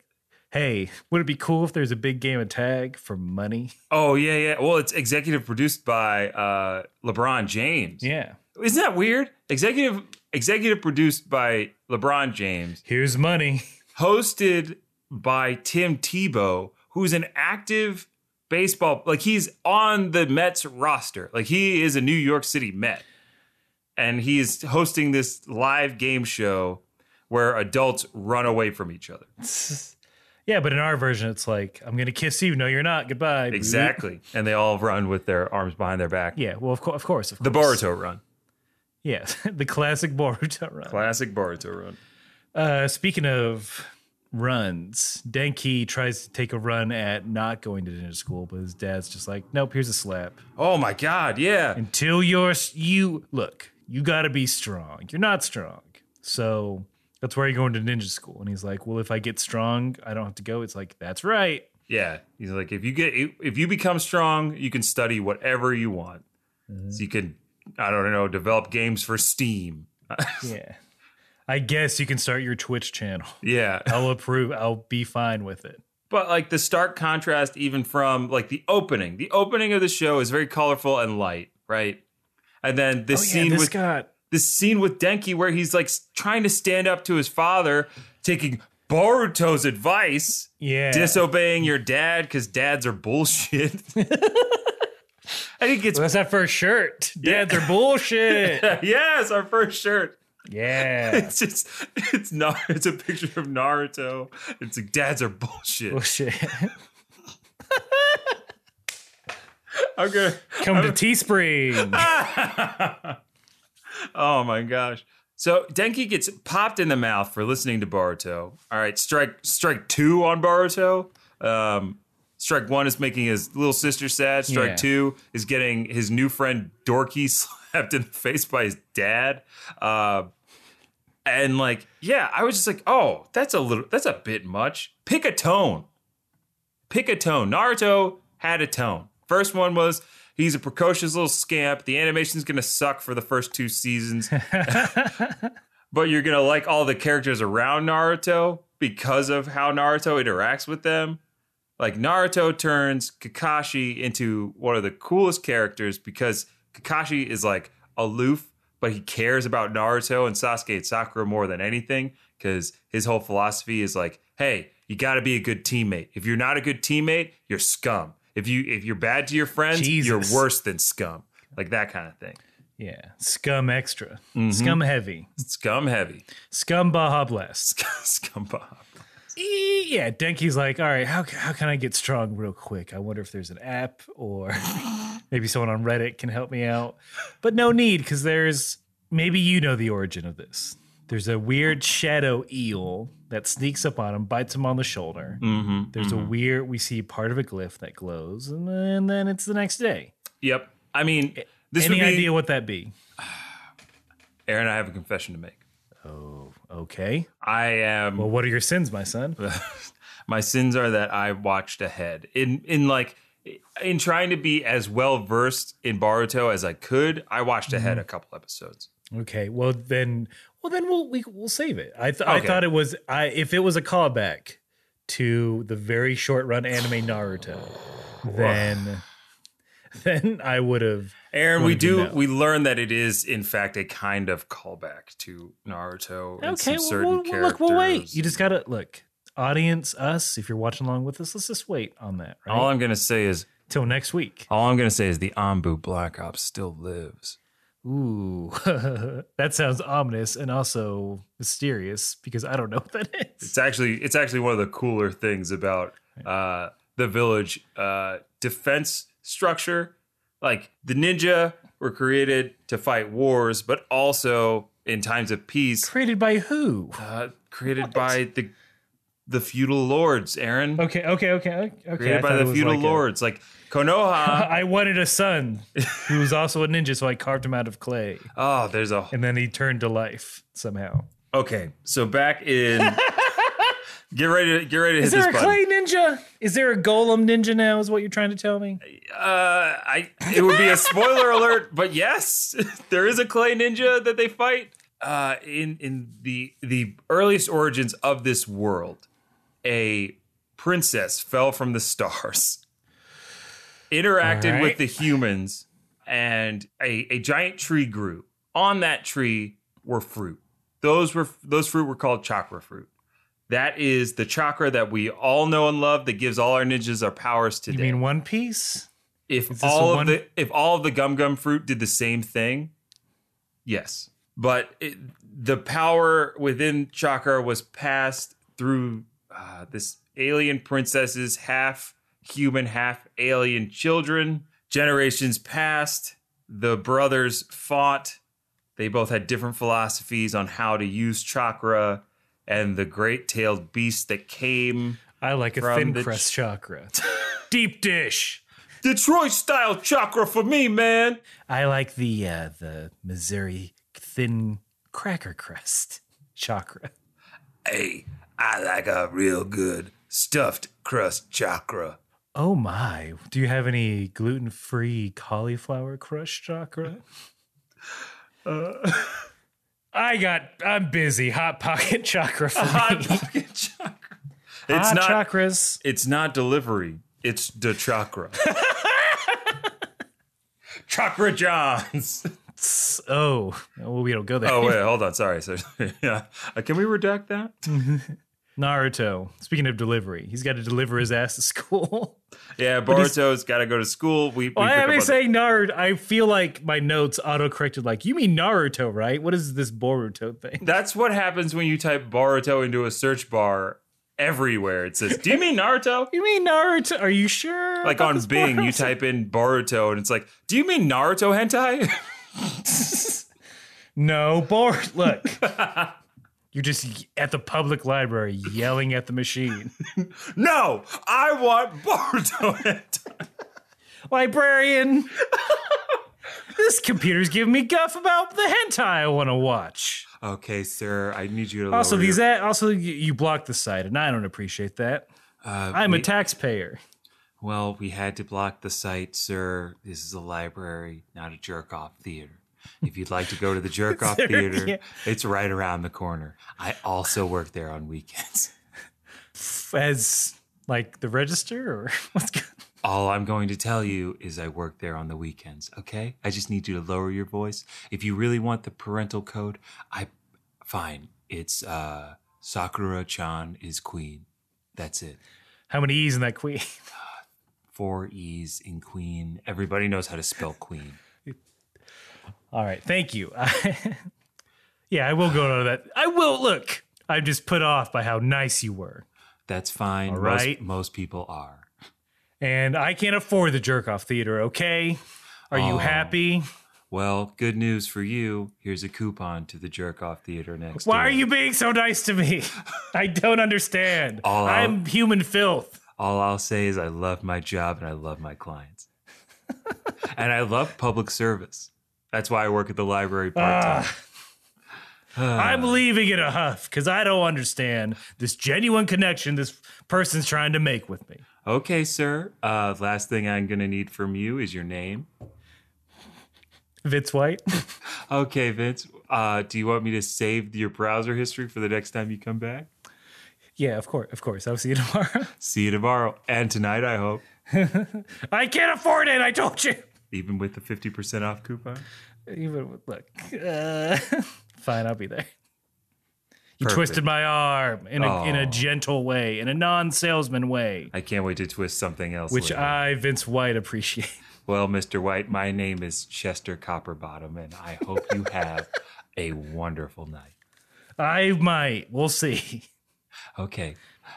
hey, would it be cool if there's a big game of tag for money? Oh yeah, yeah. Well, it's executive produced by uh, LeBron James. Yeah, Isn't that weird? Executive executive produced by LeBron James. here's money. hosted by Tim Tebow, who's an active baseball, like he's on the Mets roster. Like he is a New York City Met. And he's hosting this live game show where adults run away from each other. Yeah, but in our version, it's like, I'm gonna kiss you. No, you're not. Goodbye. Exactly. And they all run with their arms behind their back. Yeah. Well, of, co- of course. Of The course. Boruto run. Yeah, the classic Boruto run. Classic Boruto run. Uh, speaking of runs, Denki tries to take a run at not going to ninja school, but his dad's just like, nope, here's a slap. Oh my God. Yeah. Until you're, you, look, you gotta be strong. You're not strong. So that's why you're going to ninja school. And he's like, well, if I get strong, I don't have to go. It's like, that's right. Yeah, he's like, if you get if you become strong, you can study whatever you want. So you can, I don't know, develop games for Steam. Yeah. I guess you can start your Twitch channel. yeah, I'll approve. I'll be fine with it. but like the stark contrast, even from like the opening, the opening of the show is very colorful and light, right? And then this Oh, yeah, scene this with got this scene with Denki where he's like trying to stand up to his father, taking Boruto's advice, yeah. disobeying your dad because dads are bullshit. and he gets That's that first shirt. Dads are bullshit. yes, our first shirt. Yeah. It's just it's not it's a picture of Naruto. It's like dads are bullshit. Bullshit. Okay. Come to Teespring. Oh my gosh. So Denki gets popped in the mouth for listening to Boruto. All right, strike strike two on Boruto. Um, strike one is making his little sister sad. Strike Yeah. two is getting his new friend Dorky slapped in the face by his dad. Uh, and like, yeah, I was just like, oh, that's a little, that's a bit much. Pick a tone. Pick a tone. Naruto had a tone. First one was he's a precocious little scamp. The animation's gonna suck for the first two seasons. but you're gonna like all the characters around Naruto because of how Naruto interacts with them. Like Naruto turns Kakashi into one of the coolest characters because Kakashi is like aloof, but he cares about Naruto and Sasuke and Sakura more than anything because his whole philosophy is like, hey, you got to be a good teammate. If you're not a good teammate, you're scum. If you if you're bad to your friends, Jesus. you're worse than scum. Like that kind of thing. Yeah, scum extra, mm-hmm. scum heavy, Scum heavy. scum Baja Blast. scum Bob. Yeah, Denki's like, all right, how, how can I get strong real quick? I wonder if there's an app or maybe someone on Reddit can help me out. But no need because there's maybe you know the origin of this. There's a weird shadow eel that sneaks up on him, bites him on the shoulder. Mm-hmm. There's a weird, we see part of a glyph that glows, and then, then it's the next day. Yep. I mean, this Any would be idea what that be? Aaron. I have a confession to make. Oh, okay. I am. Well, what are your sins, my son? my sins are that I watched ahead in in like in trying to be as well versed in Boruto as I could. I watched ahead mm-hmm. a couple episodes. Okay, well then, well then we'll we, we'll save it. I th- I thought it was I if it was a callback to the very short run anime Naruto, then then I would have. Aaron, we do we learn that it is in fact a kind of callback to Naruto and Okay, some well, certain we'll, characters. look, we'll wait. You just gotta look, audience, us. If you're watching along with us, let's just wait on that. Right all I'm gonna say is till next week. all I'm gonna say is the Anbu Black Ops still lives. Ooh, that sounds ominous and also mysterious because I don't know what that is. It's actually it's actually one of the cooler things about uh, the village uh, defense structure. Like the ninja were created to fight wars, but also in times of peace, Created by who? uh, created by the the feudal lords. Aaron, Okay, okay, okay, okay. I created by the feudal like a- lords, like Konoha. I wanted a son who was also a ninja, so I carved him out of clay, oh, there's a and then he turned to life somehow. okay. So back in, get ready to get ready to Is hit there this a button. clay ninja? Is there a golem ninja now? Is what you're trying to tell me? Uh, I it would be a spoiler alert, but yes, there is a clay ninja that they fight. Uh, in in the the earliest origins of this world, a princess fell from the stars, interacted All right. with the humans, and a, a giant tree grew. On that tree were fruit. Those were those fruit were called chakra fruit. That is the chakra that we all know and love that gives all our ninjas our powers today. You mean One Piece? if all one- of the if all of the gum gum fruit did the same thing, yes. But it, the power within chakra was passed through uh, this alien princess's half human, half alien children. Generations passed. The brothers fought. They both had different philosophies on how to use chakra. And the great tailed beast that came I like a thin the crust chakra. Deep dish. Detroit style chakra for me, man. I like the uh, the Missouri thin cracker crust chakra. Hey, I like a real good stuffed crust chakra. Oh my! Do you have any gluten free cauliflower crush chakra? I got. I'm busy. Hot pocket chakra for Hot me. pocket chakra. It's Hot not. chakras. It's not delivery. It's the chakra. chakra Johns. Oh, well, we don't go there. Oh wait, hold on. Sorry. So, yeah. Uh, can we redact that? Naruto. Speaking of delivery, he's got to deliver his ass to school. Yeah, Boruto's got to go to school. We. we why am up I on- saying Naruto? I feel like my notes auto corrected. Like you mean Naruto, right? What is this Boruto thing? That's what happens when you type Boruto into a search bar everywhere. It says, "Do you mean Naruto?" You mean Naruto? Are you sure? Like on Bing, you type in Boruto, and it's like, "Do you mean Naruto hentai?" No, Bor. Look, you're just at the public library yelling at the machine. no, I want hentai. Librarian, this computer's giving me guff about the hentai I want to watch. Okay, sir, I need you to. Also, these your- also you, you blocked the site, and I don't appreciate that. Uh, I'm we- a taxpayer. well, we had to block the site, sir. This is a library, not a jerk off theater. If you'd like to go to the Jerk Off Theater, yeah. it's right around the corner. I also work there on weekends. As like the register or what's good? All I'm going to tell you is I work there on the weekends, okay? I just need you to lower your voice. If you really want the parental code, I fine. It's uh Sakura-chan is queen. That's it. How many E's in that queen? Four E's in queen. Everybody knows how to spell queen. All right, thank you. yeah, I will go to that. I will look. I'm just put off by how nice you were, That's fine. All Most- right. Most, people are. and I can't afford the jerk off theater. Okay, are you Oh. happy? Well, good news for you. Here's a coupon to the Jerk Off Theater next Why door. are you being so nice to me? I don't understand. All out. I'm human filth. All I'll say is I love my job and I love my clients. and I love public service. That's why I work at the library part time. I'm leaving in a huff because I don't understand this genuine connection this person's trying to make with me. okay, sir. Uh, last thing I'm going to need from you is your name. Vince White. Okay, Vince. Uh, do you want me to save your browser history for the next time you come back? yeah, of course, of course. I'll see you tomorrow. See you tomorrow and tonight, I hope, I can't afford it. I told you. Even with the 50% off coupon. Even with, look, uh, fine, I'll be there. You Perfect. twisted my arm in a in a Oh. gentle way, in a non-salesman way, I can't wait to twist something else. which later. I, Vince White, appreciate. Well, Mr. White, my name is Chester Copperbottom, and I hope you have a wonderful night. I might. We'll see. Okay.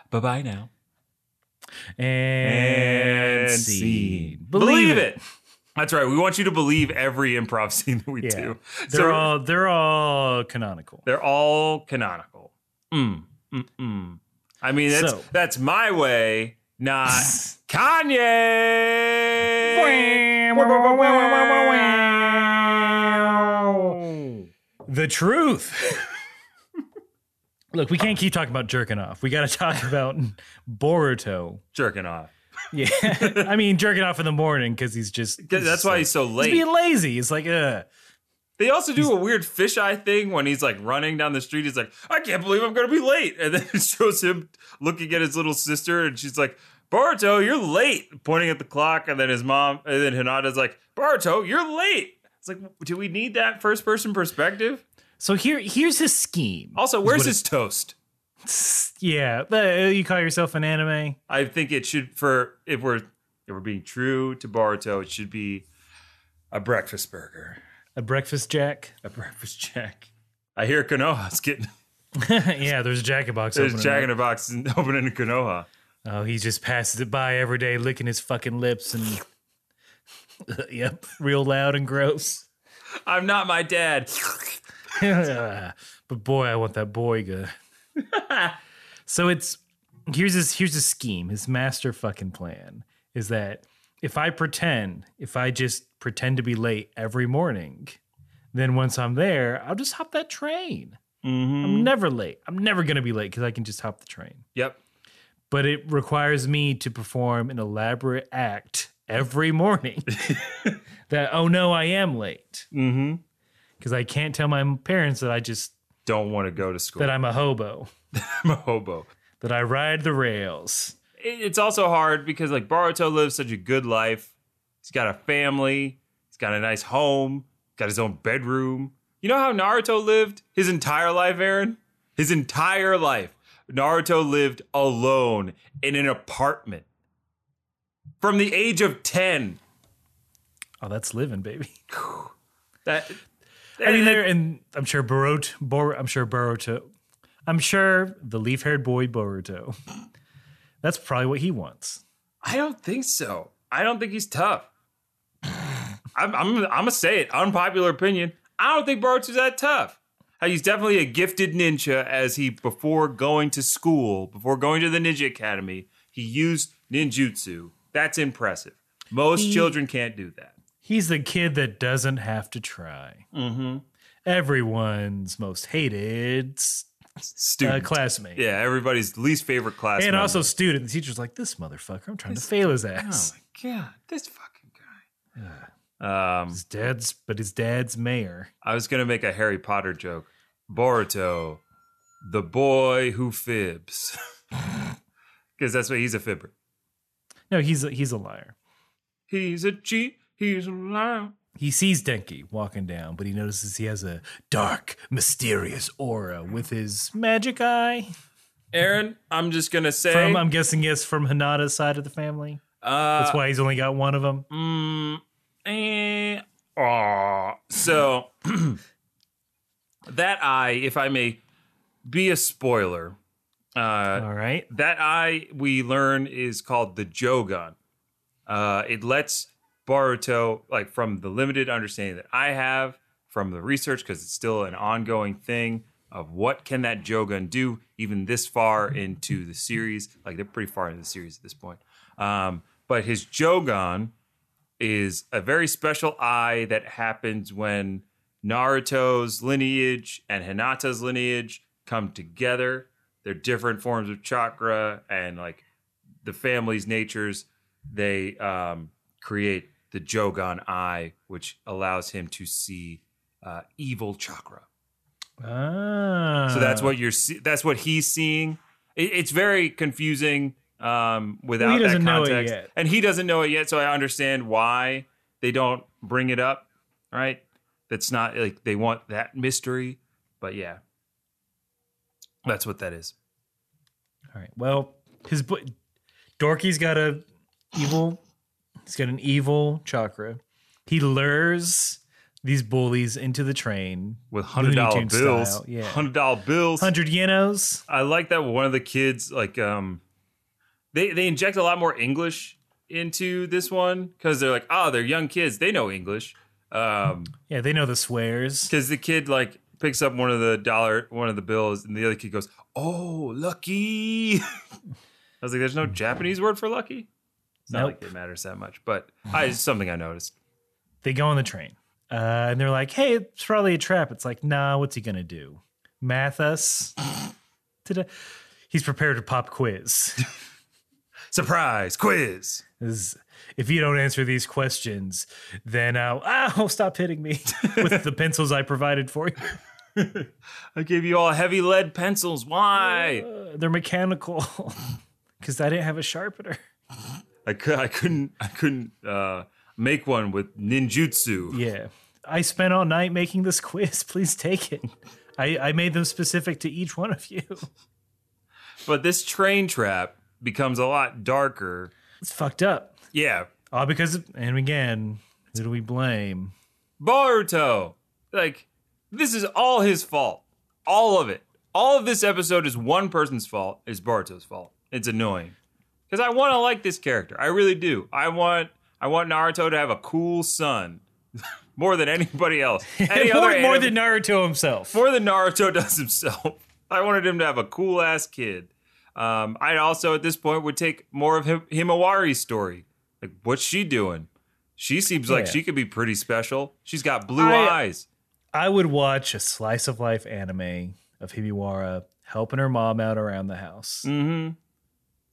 Bye bye now. And, see, Believe, it. That's right. We want you to believe every improv scene that we Yeah. do. They're So all they're all canonical. they're all canonical. Mm, mm, mm. I mean, that's So- that's my way, not Kanye. The truth. Look, we can't keep talking about jerking off. We got to talk about Boruto. Jerking off. Yeah, I mean jerking off in the morning because he's just That's why he's so he's late. being lazy. It's like, uh, They also do a weird fisheye thing when he's like running down the street. He's like, I can't believe I'm going to be late. And then it shows him looking at his little sister, and she's like, Boruto, you're late, pointing at the clock. And then his mom, and then Hinata's like, Boruto, you're late. It's like, do we need that first person perspective? so here here's his scheme. Also, where's his toast? Yeah, but uh, you call yourself an anime? I think it should, for if we're if we're being true to Boruto, it should be a breakfast burger, A breakfast jack? a breakfast jack. I hear Konoha's getting yeah, there's a jacket box. there's opening Jack in a box opening a Konoha. Oh, he just passes it by every day, licking his fucking lips and. yep, real loud and gross. I'm not my dad. but boy, I want that boy good. So it's here's his here's his scheme. His master fucking plan is that if I pretend, if I just pretend to be late every morning, then once I'm there, I'll just hop that train. I'm never late. I'm never gonna be late because I can just hop the train. Yep. But it requires me to perform an elaborate act every morning. that oh no, I am late Mm-hmm. because I can't tell my parents that I just Don't want to go to school. that I'm a hobo, I'm a hobo. that I ride the rails. It- It's also hard because like Boruto lives such a good life. He's got a family. He's got a nice home. Got his own bedroom. You know how Naruto lived his entire life, Aaron? His entire life. Naruto lived alone in an apartment from the age of 10. Oh, that's living, baby. That I mean, there, and I'm sure Boruto, Bor, I'm sure Boruto, I'm sure the leaf-haired boy Boruto. That's probably what he wants. I don't think so. I don't think he's tough. I'm, I'm, I'm gonna say it. Unpopular opinion. I don't think Boruto's that tough. He's definitely a gifted ninja. As he before going to school, before going to the ninja academy, he used ninjutsu. That's impressive. Most He- children can't do that. He's the kid that doesn't have to try. Mm-hmm. Everyone's most hated s- uh, Student. classmate. yeah, everybody's least favorite class. And member. also student. The teacher's like, this motherfucker, I'm trying to fail his ass. oh my god, this fucking guy. Yeah. Um, His dad's, but his dad's mayor. I was gonna make a Harry Potter joke. Boruto, the boy who fibs, because that's what he's a fibber. No, he's a, he's a liar. He's a cheat. He's a liar. He sees Denki walking down, but he notices he has a dark, mysterious aura with his magic eye. Aaron, I'm just gonna say. From I'm guessing yes, from Hinata's side of the family. uh, That's why he's only got one of them. Mm, eh, aw. So that eye, if I may be a spoiler, uh, All right. that eye we learn is called the Jogan. Uh, it lets Boruto, like from the limited understanding that I have from the research, because it's still an ongoing thing of what can that Jogan do, even this far into the series. Like they're pretty far into the series at this point. Um, but his Jogan is a very special eye that happens when Naruto's lineage and Hinata's lineage come together. They're different forms of chakra and like the family's natures. They um, create the Jogan eye, which allows him to see uh, evil chakra. Ah. So that's what you're. See- that's what he's seeing. It, it's very confusing um, without Well, he doesn't that know it context, yet. and he doesn't know it yet. So I understand why they don't bring it up. Right? That's not like they want that mystery, but yeah, that's what that is. All right. Well, his bo- Dorky's got a evil. He's got an evil chakra. He lures these bullies into the train. With hundred dollar bills, style, yeah. hundred dollar bills. Hundred yenos. I like that one of the kids like um they they inject a lot more English into this one because they're like, oh, they're young kids, they know English. Um Yeah, they know the swears. because the kid like picks up one of the dollar one of the bills and the other kid goes, Oh, lucky. I was like, there's no Japanese word for lucky. It's not like it matters that much, but I, it's something I noticed. They go on the train. Uh, and they're like, hey, it's probably a trap. It's like, nah, what's he going to do? Math us? Today? He's prepared to pop quiz. Surprise quiz. Is if you don't answer these questions, then I'll, ow, stop hitting me with the pencils I provided for you. I gave you all heavy lead pencils. Why? Uh, they're mechanical because I didn't have a sharpener. I could I couldn't I couldn't uh, make one with ninjutsu. Yeah. I spent all night making this quiz. Please take it. I, I made them specific to each one of you. But this train trap becomes a lot darker. It's fucked up. Yeah, All because, of, and again, who do we blame? Boruto. Like this is all his fault. All of it. All of this episode is one person's fault. It's Boruto's fault. It's annoying because I want to like this character. I really do. I want I want Naruto to have a cool son more than anybody else. Any more, other more than Naruto himself. more than Naruto does himself. I wanted him to have a cool ass kid. Um, I also at this point would take more of him, Himawari's story. Like, what's she doing? She seems like Yeah. she could be pretty special. She's got blue I- eyes. I would watch a slice of life anime of Himawari helping her mom out around the house Mm-hmm.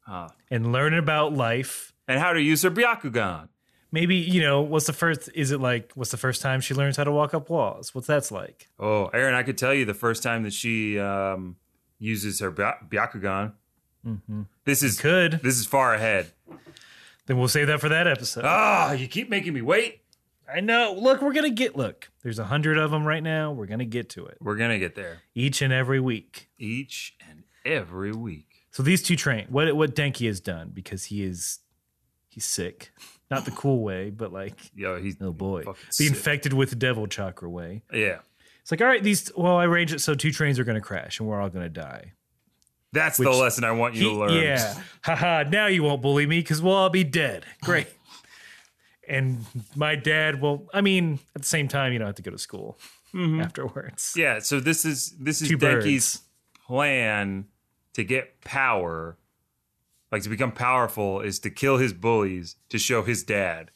And learning about life. And how to use her Byakugan. Maybe, you know, what's the first, is it like, what's the first time she learns how to walk up walls? What's that's like? Oh, Aaron, I could tell you the first time that she um, uses her Bya- Byakugan. This is Could. this is far ahead. Then we'll save that for that episode. Ah, you keep making me wait. I know. Look, we're going to get, look, there's a hundred of them right now. We're going to get to it We're gonna get there each and every week. each and every week. So these two train what what Denki has done because he is he's sick, not the cool way, but like Yo, he's oh boy, the sick. infected with the devil chakra way. yeah. It's like all right, these well I arranged it so two trains are going to crash and we're all going to die. That's the lesson I want you He- to learn. yeah, haha. Now you won't bully me because we'll all be dead. Great. and my dad will. I mean, at the same time, you don't have to go to school mm-hmm. afterwards. Yeah, so this is this is Two Denki's birds. plan to get power, like to become powerful, is to kill his bullies to show his dad.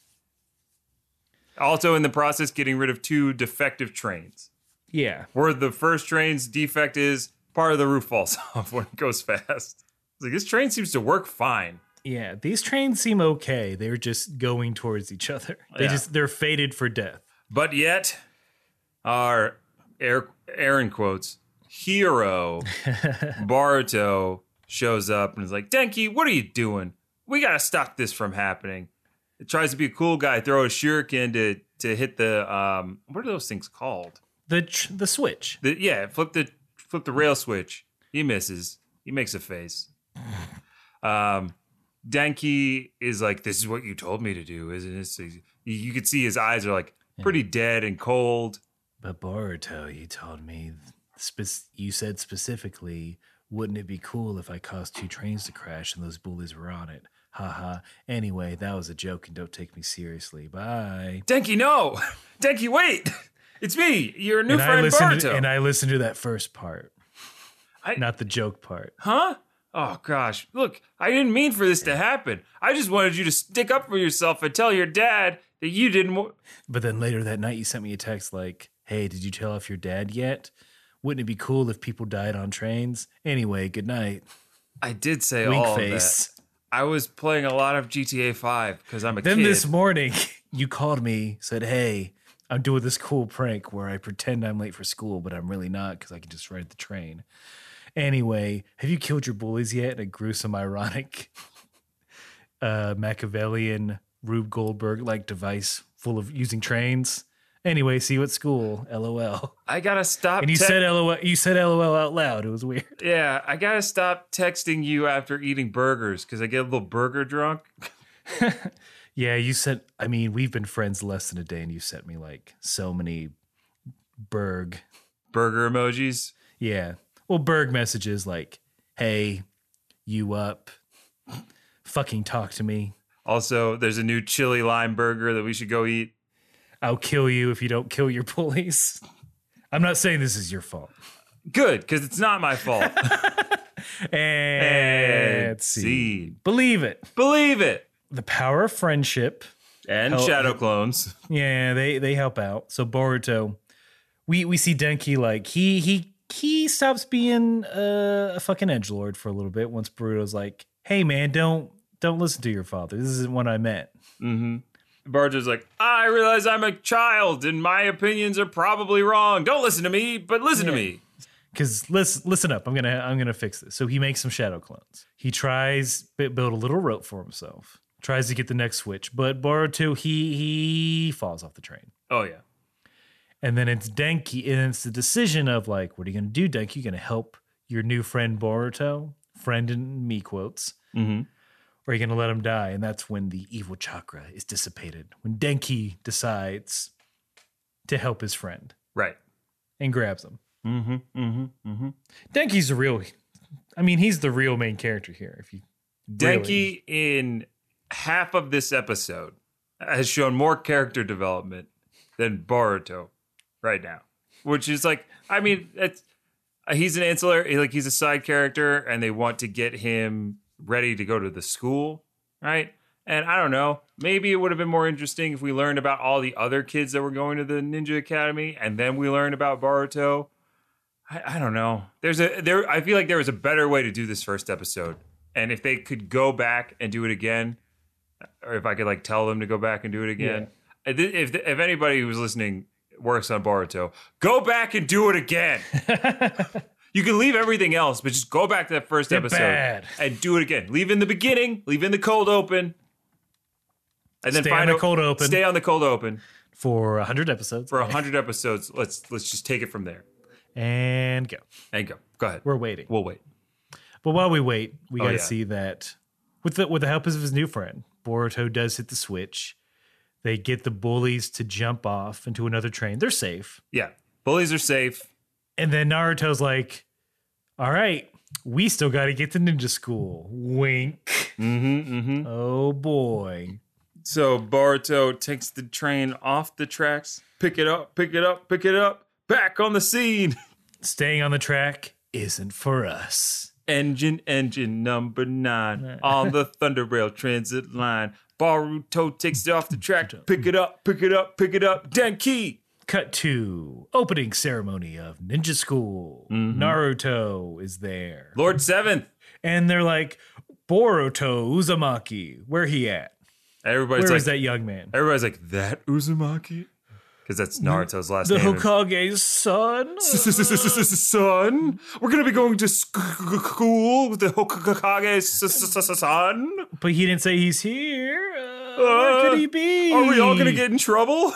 Also, in the process, getting rid of two defective trains. Yeah. Where the first train's defect is part of the roof falls off when it goes fast. It's like this train seems to work fine. Yeah, these trains seem okay. They're just going towards each other. They Yeah. just they're fated for death. But yet, our air, Aaron quotes hero Boruto shows up and is like, Denki, what are you doing? We gotta stop this from happening. It tries to be a cool guy, throw a shuriken to to hit the um what are those things called? The tr- the switch. The yeah, flip the flip the rail switch. He misses. He makes a face. Um Denki is like, This is what you told me to do, isn't it? So you, could see his eyes are like pretty dead and cold. But Boruto, you told me, spe- you said specifically, wouldn't it be cool if I caused two trains to crash and those bullies were on it? Haha. Anyway, that was a joke and don't take me seriously. Bye. Denki, no! Denki, wait! It's me, your new And I friend listened Boruto. to, and I listened to that first part, I- not the joke part. huh? Oh gosh, look, I didn't mean for this to happen. I just wanted you to stick up for yourself and tell your dad that you didn't. wa- But then later that night, you sent me a text like, "Hey, did you tell off your dad yet? Wouldn't it be cool if people died on trains? Anyway, good night." I did say Wink all face. that. I was playing a lot of GTA Five because I'm a Then kid. this morning, you called me, said, "Hey, I'm doing this cool prank where I pretend I'm late for school, but I'm really not because I can just ride the train." Anyway, have you killed your bullies yet? In a gruesome, ironic, uh, Machiavellian Rube Goldberg like device full of using trains. Anyway, see you at school. LOL. I gotta stop. And you te- said LOL. You said LOL out loud. It was weird. yeah, I gotta stop texting you after eating burgers because I get a little burger drunk. Yeah, you sent. I mean, we've been friends less than a day, and you sent me like so many Berg. Burger emojis. Yeah, well, Berg messages like, "Hey, you up? Fucking talk to me. Also, there's a new chili lime burger that we should go eat. I'll kill you if you don't kill your police." I'm not saying this is your fault. Good, because it's not my fault. And, And see. scene. believe it. Believe it. The power of friendship. And Hell- shadow clones. Yeah, they they help out. So Boruto, we we see Denki like he he he stops being uh, a fucking edge lord for a little bit. Once Boruto's like, "Hey man, don't don't listen to your father. This isn't what I meant." Mm-hmm. Barger's like, I realize I'm a child and my opinions are probably wrong. Don't listen to me, but listen to me. Because listen listen up, I'm gonna I'm gonna fix this. So he makes some shadow clones. He tries bu- build a little rope for himself. Tries to get the next switch, but Boruto he he falls off the train. Oh yeah. And then it's Denki, and it's the decision of like, what are you going to do, Denki? You going to help your new friend Boruto, friend in me quotes, Mm-hmm. Or are you going to let him die? And that's when the evil chakra is dissipated. When Denki decides to help his friend Right. and grabs him. Mm-hmm. Mm-hmm. Mm-hmm. Denki's the real. I mean, he's the real main character here. If you Denki in half of this episode has shown more character development than Boruto right now, which is like, I mean, it's he's an ancillary, like he's a side character, and they want to get him ready to go to the school, right? And I don't know, maybe it would have been more interesting if we learned about all the other kids that were going to the Ninja Academy, and then we learned about Boruto. I, I don't know. There's a there. I feel like there was a better way to do this first episode, and if they could go back and do it again, or if I could like tell them to go back and do it again. If if, if anybody who's listening works on Boruto, go back and do it again. you can leave everything else, but just go back to that 1st They're episode bad. and do it again. Leave in the beginning, leave in the cold open, and then Stay on find the out- cold open. Stay on the cold open for hundred episodes for hundred episodes. Let's let's just take it from there and go. and go. Go ahead. We're waiting. We'll wait. But while we wait, we Oh, got to yeah. see that with the with the help of his new friend, Boruto does hit the switch. They get the bullies to jump off into another train. They're safe. Yeah, bullies are safe. And then Naruto's like, "All right, we still got to get to ninja school." Wink. Mm-hmm, mm-hmm. Oh boy. So Boruto takes the train off the tracks, pick it up, pick it up, pick it up, back on the scene. Staying on the track isn't for us. Engine, engine number nine on the Thunder Rail Transit line. Boruto takes it off the track, pick it up, pick it up, pick it up. Denki. Cut to opening ceremony of Ninja School. Mm-hmm. Naruto is there. Lord Seventh. And they're like, Boruto Uzumaki. Where he at? Everybody's Where like, is that young man? everybody's like that Uzumaki, because that's Naruto's last The name. Hokage's son. son, we're gonna be going to school with the Hokage son. But he didn't say he's here. Uh, where could he be? Are we all gonna get in trouble?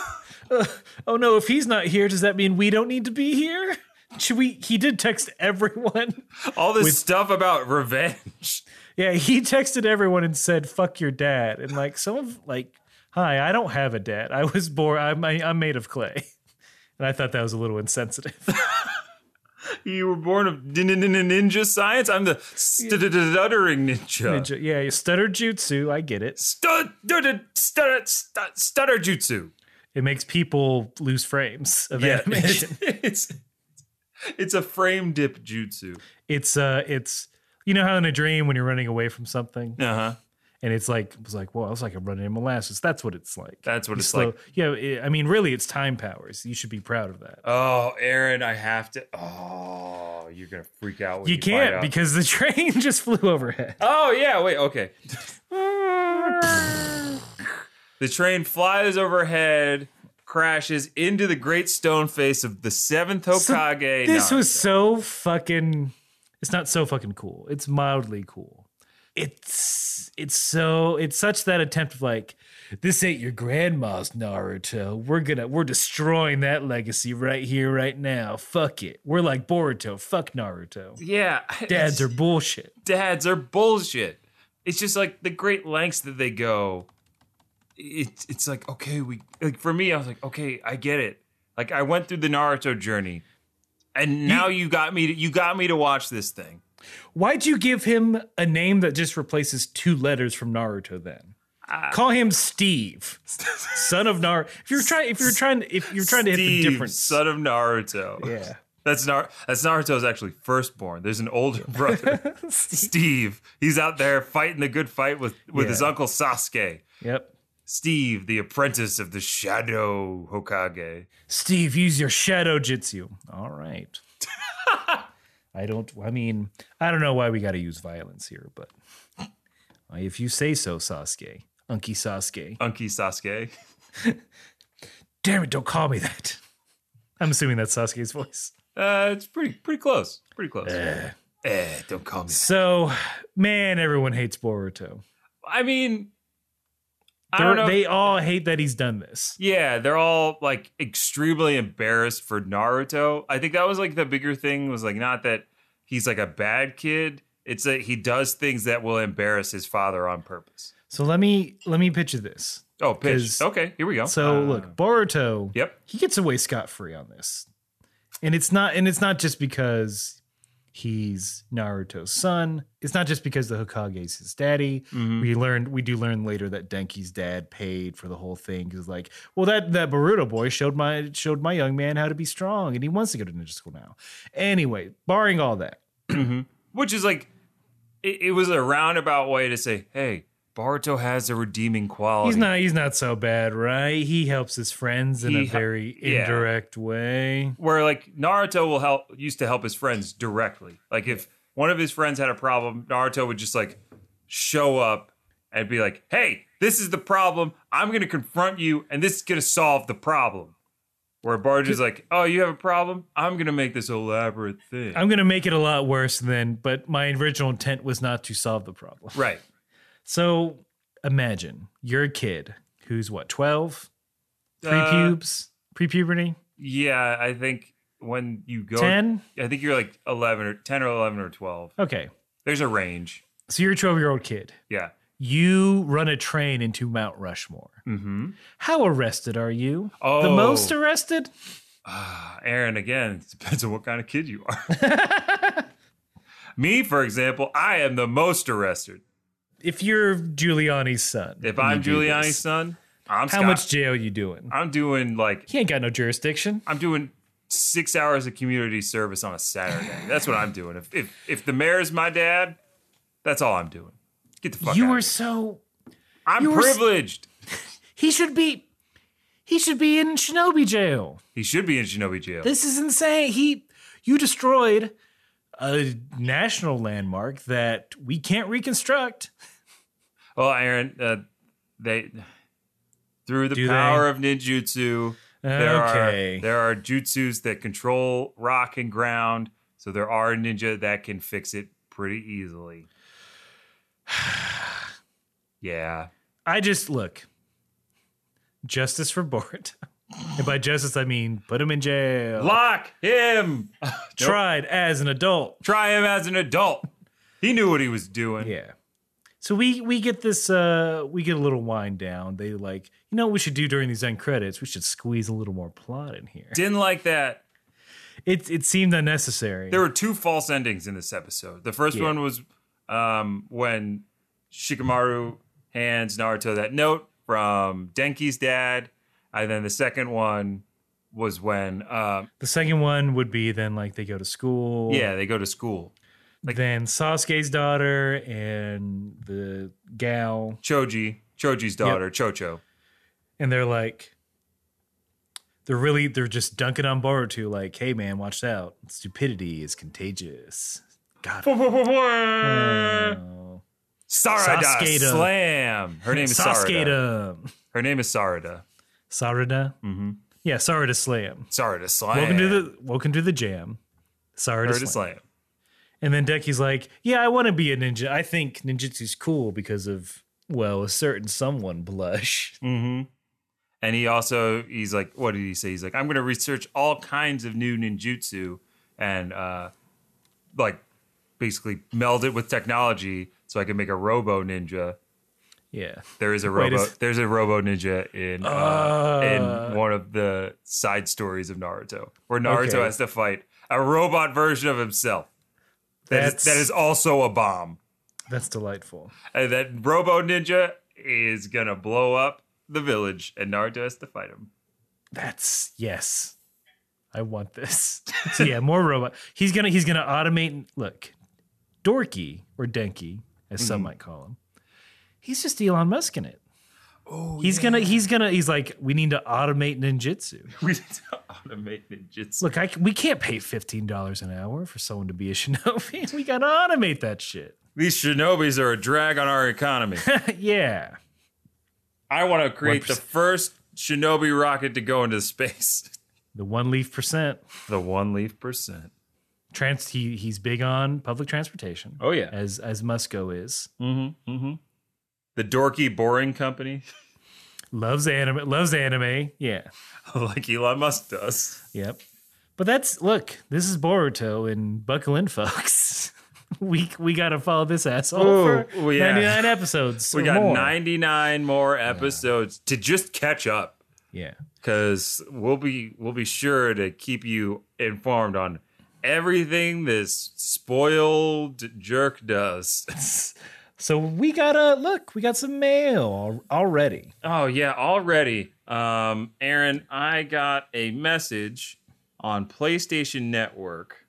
Oh no! If he's not here, does that mean we don't need to be here? Should we? He did text everyone. All this stuff about revenge. Yeah, he texted everyone and said "fuck your dad" and like some of like, "Hi, I don't have a dad. I was born. I'm I'm made of clay." And I thought that was a little insensitive. You were born of nin- nin- nin- ninja science. I'm the stuttering ninja. Ninja- yeah, stutter jutsu. I get it. Stutter, stutter, stutter, stutter jutsu. It makes people lose frames of Yeah, animation. it's it's a frame dip jutsu. it's uh, it's you know how in a dream when you're running away from something Uh huh. and it's like it's like well, it's like I'm running in molasses. That's what it's like. That's what You it's slow- like. Yeah, it, I mean, really, it's time powers. You should be proud of that. Oh, Aaron, I have to. Oh, you're gonna freak out. You, you can't because the train just flew overhead. Oh yeah, wait, okay. the train flies overhead, crashes into the great stone face of the seventh Hokage. This Naruto. was so fucking. It's not so fucking cool. It's mildly cool. It's it's so it's such that attempt of like this ain't your grandma's Naruto. We're gonna we're destroying that legacy right here right now. Fuck it. We're like Boruto. Fuck Naruto. yeah. Dads are bullshit. dads are bullshit. It's just like the great lengths that they go. It's it's like okay, we like for me, I was like okay, I get it. Like I went through the Naruto journey, and now you got me. To, you got me to watch this thing. Why'd you give him a name that just replaces two letters from Naruto then? Uh, Call him Steve, son of Naruto. If you're trying, if you're trying, if you're trying to hit the difference, son of Naruto. yeah. That's Nar- that's Naruto's actually firstborn. There's an older brother, Steve. He's out there fighting the good fight with with his uncle Sasuke. Yep. Steve, the apprentice of the Shadow Hokage. Steve, use your shadow jitsu. All right. I don't. I mean, I don't know why we got to use violence here, but if you say so, Sasuke, Unky Sasuke. Unky Sasuke. Damn it! Don't call me that. I'm assuming that's Sasuke's voice. Uh, it's pretty pretty close. Pretty close. Eh, don't call me. So, man, everyone hates Boruto. I mean, They're- know. They all hate that he's done this. yeah, they're all like extremely embarrassed for Naruto. I think that was like the bigger thing was like not that he's like a bad kid. It's that he does things that will embarrass his father on purpose. So let me let me picture this. Oh, pitch. Okay, here we go. So Uh, look, Boruto. Yep. he gets away scot free on this, and it's not and it's not just because he's Naruto's son. It's not just because the Hokage's his daddy. Mm-hmm. We learned we do learn later that Denki's dad paid for the whole thing He's like, well that that Boruto boy showed my showed my young man how to be strong, and he wants to go to ninja school now. Anyway, barring all that, which is like it, it was a roundabout way to say, hey, Boruto has a redeeming quality. he's not he's not so bad, right? He helps his friends in He a hel- very yeah. indirect way. where like Naruto will help used to help his friends directly. Like if one of his friends had a problem, Naruto would just like show up and be like, "Hey, this is the problem. I'm going to confront you and this is going to solve the problem." Where Boruto's like, "Oh, you have a problem? I'm going to make this elaborate thing." I'm gonna make it a lot worse than, but my original intent was not to solve the problem. right. So imagine you're a kid who's what, 12? Uh, Pre-pubes? Pre-puberty? yeah, I think when you go 10? I think you're like 11 or 10 or 11 or 12. Okay. There's a range. So you're a 12-year-old kid. Yeah. You run a train into Mount Rushmore. Mhm. How arrested are you? The Oh. most arrested? Aaron, again, it depends on what kind of kid you are. Me, for example, I am the most arrested. If you're Giuliani's son. If I'm Giuliani's this, son, I'm how Scott. much jail you doing? I'm doing like He ain't got no jurisdiction. I'm doing six hours of community service on a Saturday. That's what I'm doing. If if if the mayor's my dad, that's all I'm doing. Get the fuck You were of so. I'm you were s- privileged. he should be he should be in Shinobi jail. he should be in Shinobi jail. This is insane. He, you destroyed a national landmark that we can't reconstruct. Well, Aaron, uh, they through the Do power they? of ninjutsu, there Okay. are there are jutsus that control rock and ground. So there are ninja that can fix it pretty easily. yeah. I just look justice for Boruto. and by justice, I mean put him in jail. Lock him. Tried as an adult. Try him as an adult. He knew what he was doing. Yeah. So we we get this uh we get a little wind down. They like, you know what we should do during these end credits? We should squeeze a little more plot in here. Didn't like that. It it seemed unnecessary. There were two false endings in this episode. The first Yeah. one was um, when Shikamaru hands Naruto that note from Denki's dad, and then the second one was when, um, the second one would be then like they go to school. yeah, they go to school. Then Sasuke's daughter and the gal, Choji, Choji's daughter, Chocho. and they're like, they're really they're just dunking on Boruto, like, hey man, watch out, stupidity is contagious. God, oh. Sarada Sasuke-da. Slam. Her name is Sarada. Her name is Sarada. Sarada, mm-hmm. yeah, Sarada Slam. Sarada Slam. Welcome to the welcome to the jam. Sarada Sarada Slam. Slam. And then Denki's like, yeah, I want to be a ninja. I think ninjutsu's cool because of well, a certain someone blush. Mm-hmm. And he also he's like, what did he say? He's like, I'm gonna research all kinds of new ninjutsu and uh like basically meld it with technology so I can make a robo ninja. Yeah. There is a Wait, robo is- there's a robo ninja in uh, Uh. in one of the side stories of Naruto where Naruto Okay. has to fight a robot version of himself. That is, that is also a bomb. That's delightful. And that robo ninja is gonna blow up the village and Naruto has to fight him. That's yes. I want this. So yeah, more robot. He's gonna he's gonna automate. Look, Dorky or Denki, as some mm-hmm. might call him. He's just Elon Musk in it. Oh, He's gonna he's gonna he's like we need to automate ninjutsu. we need to automate ninjutsu. Look, I c- we can't pay fifteen dollars an hour for someone to be a shinobi. we gotta automate that shit. These shinobis are a drag on our economy. yeah. I want to create the first shinobi rocket to go into space. The one leaf percent. the one leaf percent. Trans he he's big on public transportation. Oh, yeah. As as Musco is. Mm-hmm. Mm-hmm. The dorky boring company, Loves anime loves anime. Yeah. like Elon Musk does. Yep. But that's look, this is Boruto and buckle in folks. we we gotta follow this asshole Ooh, for oh, yeah. 99 episodes. We got more. 99 more episodes to just catch up. Yeah. because we'll be we'll be sure to keep you informed on everything this spoiled jerk does. So we got a look, we got some mail already. oh yeah, already. Um, Aaron, I got a message on PlayStation Network,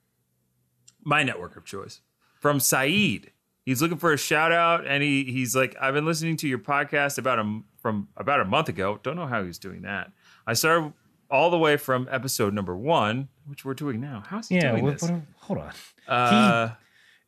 my network of choice, from Saeed. He's looking for a shout out, and he he's like, I've been listening to your podcast about a from about a month ago. Don't know how he's doing that. I started all the way from episode number one, which we're doing now. How's he Yeah, doing this? what- hold on. Uh,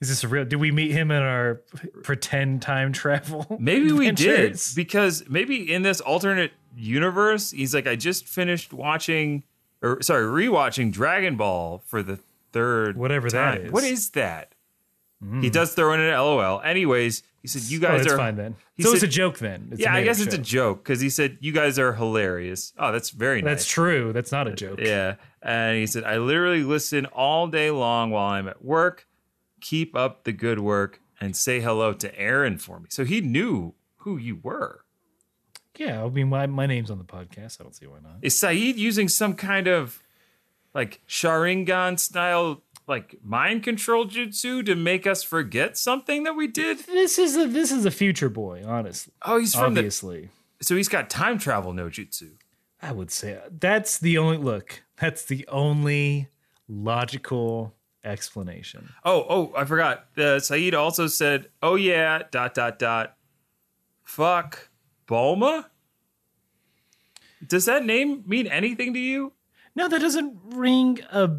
Is this a real did we meet him in our pretend time travel? maybe we did because maybe in this alternate universe, he's like, I just finished watching, or sorry, rewatching Dragon Ball for the third Whatever that time. is. What is that? He hmm. does throw in an LOL. Anyways, he said, "You Oh, guys it's are fine then. he So it's a joke then. It's yeah, I guess it's a joke because he said you guys are hilarious. Oh, that's very nice. That's true. That's not a joke. Yeah. And he said, I literally listen all day long while I'm at work. Keep up the good work and say hello to Aaron for me. So he knew who you were. Yeah, I mean, my, my name's on the podcast. I don't see why not. Is Saeed using some kind of like Sharingan style like mind control jutsu to make us forget something that we did? This is a this is a future boy, honestly. Oh, he's from Obviously, the so he's got time travel no jutsu. I would say that's the only look. That's the only logical explanation. Oh, oh, I forgot. Uh, Saeed also said, "Oh yeah, dot dot dot, fuck Bulma." Does that name mean anything to you? No, that doesn't ring a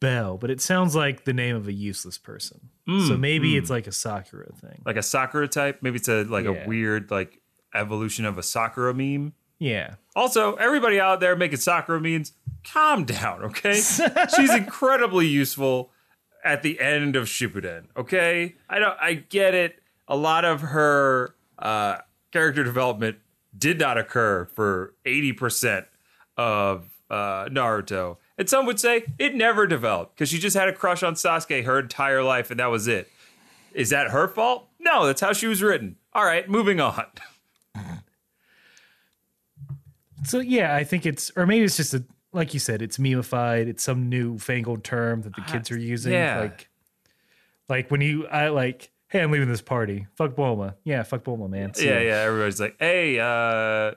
bell, but it sounds like the name of a useless person. Mm, so maybe it's like a Sakura thing. Like a Sakura type. Maybe it's a like Yeah. a weird like evolution of a Sakura meme. Yeah. Also, everybody out there making Sakura memes, calm down, okay? She's incredibly useful at the end of Shippuden, okay? I don't I get it. A lot of her uh character development did not occur for 80% of uh Naruto. And some would say it never developed because she just had a crush on Sasuke her entire life and that was it. Is that her fault? No, that's how she was written. All right, moving on. So yeah, I think it's or maybe it's just a like you said, it's memeified. It's some new fangled term that the kids are using. yeah. Like like when you I like, hey, I'm leaving this party. Fuck Bulma. Yeah, fuck Bulma, man. Yeah, yeah. Everybody's like, "Hey, uh,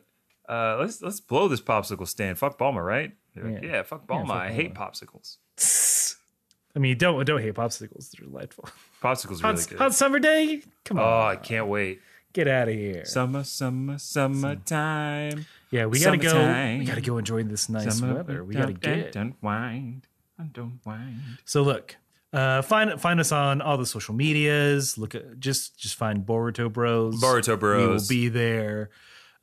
uh, let's let's blow this popsicle stand. Fuck Bulma, right?" They're like, Yeah. yeah. fuck Bulma. fuck I hate popsicles. I mean, don't don't hate popsicles. They're delightful. Popsicles Hot, really good. hot summer day. Come on. oh, I can't wait. get out of here. Summer, summer, summertime. Yeah, we gotta go. We gotta go enjoy this nice Summer, weather. We gotta get. Don't wind. Don't wind. So look, uh, find find us on all the social medias. Look at just just find Boruto Bros. Boruto Bros. We will be there,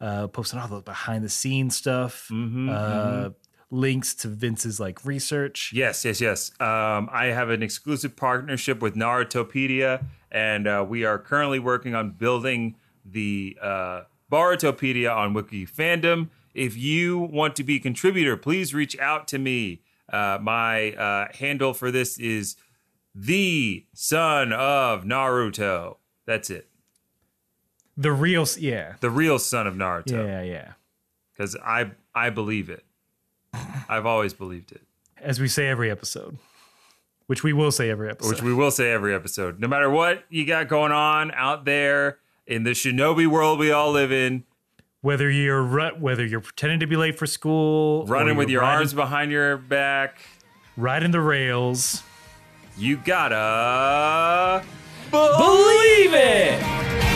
uh, posting all the behind the scenes stuff. Mhm, uh, Links to Vince's like research. Yes, yes, yes. Um, I have an exclusive partnership with Narutopedia, and uh, we are currently working on building the uh, Borutopedia on Wiki Fandom. If you want to be a contributor, please reach out to me. Uh, my uh, handle for this is the son of Naruto. That's it. The real, yeah, The real son of Naruto. yeah, yeah. Because I I believe it. I've always believed it. As we say every episode, which we will say every episode. which we will say every episode. No matter what you got going on out there in the shinobi world we all live in, whether you're whether you're pretending to be late for school, running with your riding, arms behind your back, riding the rails. you gotta Believe it.